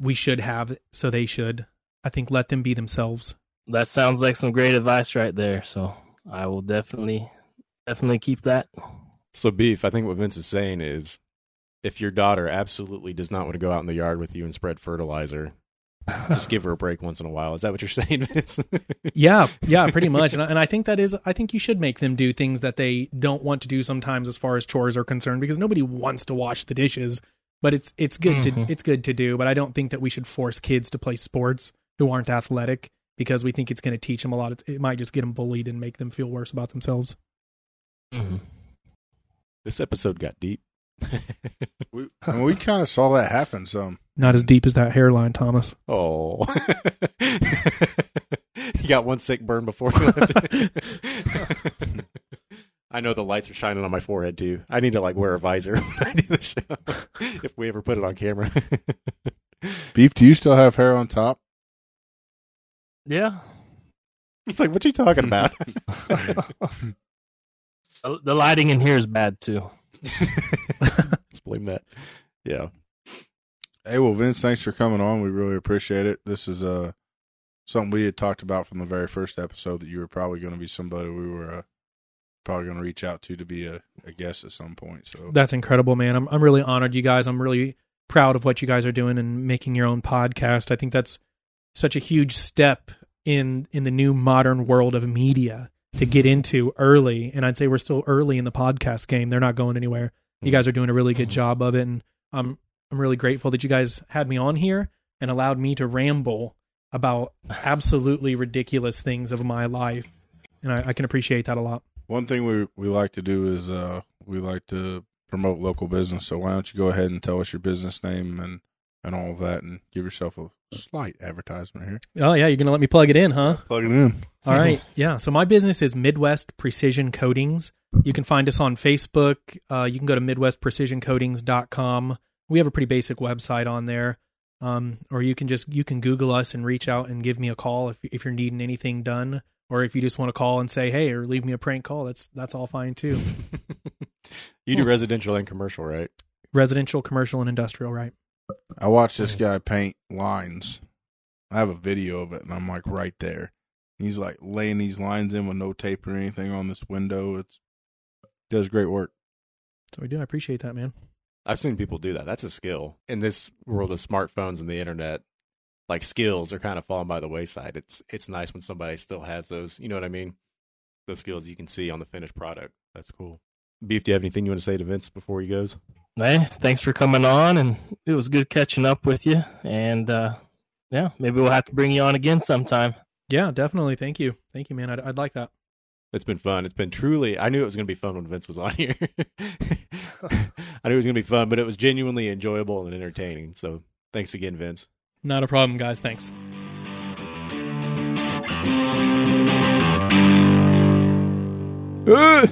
we should have, so they should. I think let them be themselves. That sounds like some great advice right there. So I will definitely, definitely keep that. So, Beef, I think what Vince is saying is if your daughter absolutely does not want to go out in the yard with you and spread fertilizer, just give her a break once in a while. Is that what you're saying, Vince? Yeah, yeah, pretty much. And I, and I think that is, I think you should make them do things that they don't want to do sometimes as far as chores are concerned because nobody wants to wash the dishes. But it's it's good Mhm. to it's good to do. But I don't think that we should force kids to play sports who aren't athletic because we think it's going to teach them a lot. It, it might just get them bullied and make them feel worse about themselves. Mhm. this episode got deep. We, and we kind of saw that happen some. Not as deep as that hairline, Thomas. oh. you got one sick burn before you left. I know the lights are shining on my forehead too. I need to like wear a visor when I do the show. if we ever put it on camera. Beef, do you still have hair on top? Yeah. it's like, what you talking about? The the lighting in here is bad too. Let's blame that. Yeah. Hey, well, Vince, thanks for coming on. We really appreciate it. This is uh something we had talked about from the very first episode that you were probably going to be somebody we were uh, probably going to reach out to to be a, a guest at some point. So That's incredible, man. I'm I'm really honored, you guys. I'm really proud of what you guys are doing and making your own podcast. I think that's such a huge step in in the new modern world of media to get into early. And I'd say we're still early in the podcast game. They're not going anywhere. You guys are doing a really good job of it, and I'm I'm really grateful that you guys had me on here and allowed me to ramble about absolutely ridiculous things of my life. And I, I can appreciate that a lot. one thing we we like to do is uh we like to promote local business. So why don't you go ahead and tell us your business name and and all of that, and give yourself a slight advertisement here. Oh yeah, you're gonna let me plug it in, huh? Plug it in. All right. Yeah. So my business is Midwest Precision Coatings. You can find us on Facebook. Uh, you can go to MidwestPrecisionCoatings.com. We have a pretty basic website on there. Um, or you can just you can Google us and reach out and give me a call if if you're needing anything done, or if you just want to call and say hey, or leave me a prank call. That's that's all fine too. you do residential and commercial, right? Residential, commercial, and industrial. Right. I watched this mm. guy paint lines. I have a video of it, and I'm like right there. He's like laying these lines in with no tape or anything on this window. It's does great work. So we do. I appreciate that, man. I've seen people do that. That's a skill. In this world of smartphones and the internet, like skills are kind of falling by the wayside. It's it's nice when somebody still has those, you know what I mean? Those skills you can see on the finished product. That's cool. Beef, do you have anything you want to say to Vince before he goes? Hey, thanks for coming on, and it was good catching up with you. And uh, yeah, maybe we'll have to bring you on again sometime. Yeah, definitely. Thank you. Thank you, man. I'd, I'd like that. It's been fun. It's been truly. I knew it was going to be fun when Vince was on here. I knew it was going to be fun, but it was genuinely enjoyable and entertaining. So thanks again, Vince. Not a problem, guys. Thanks. Uh,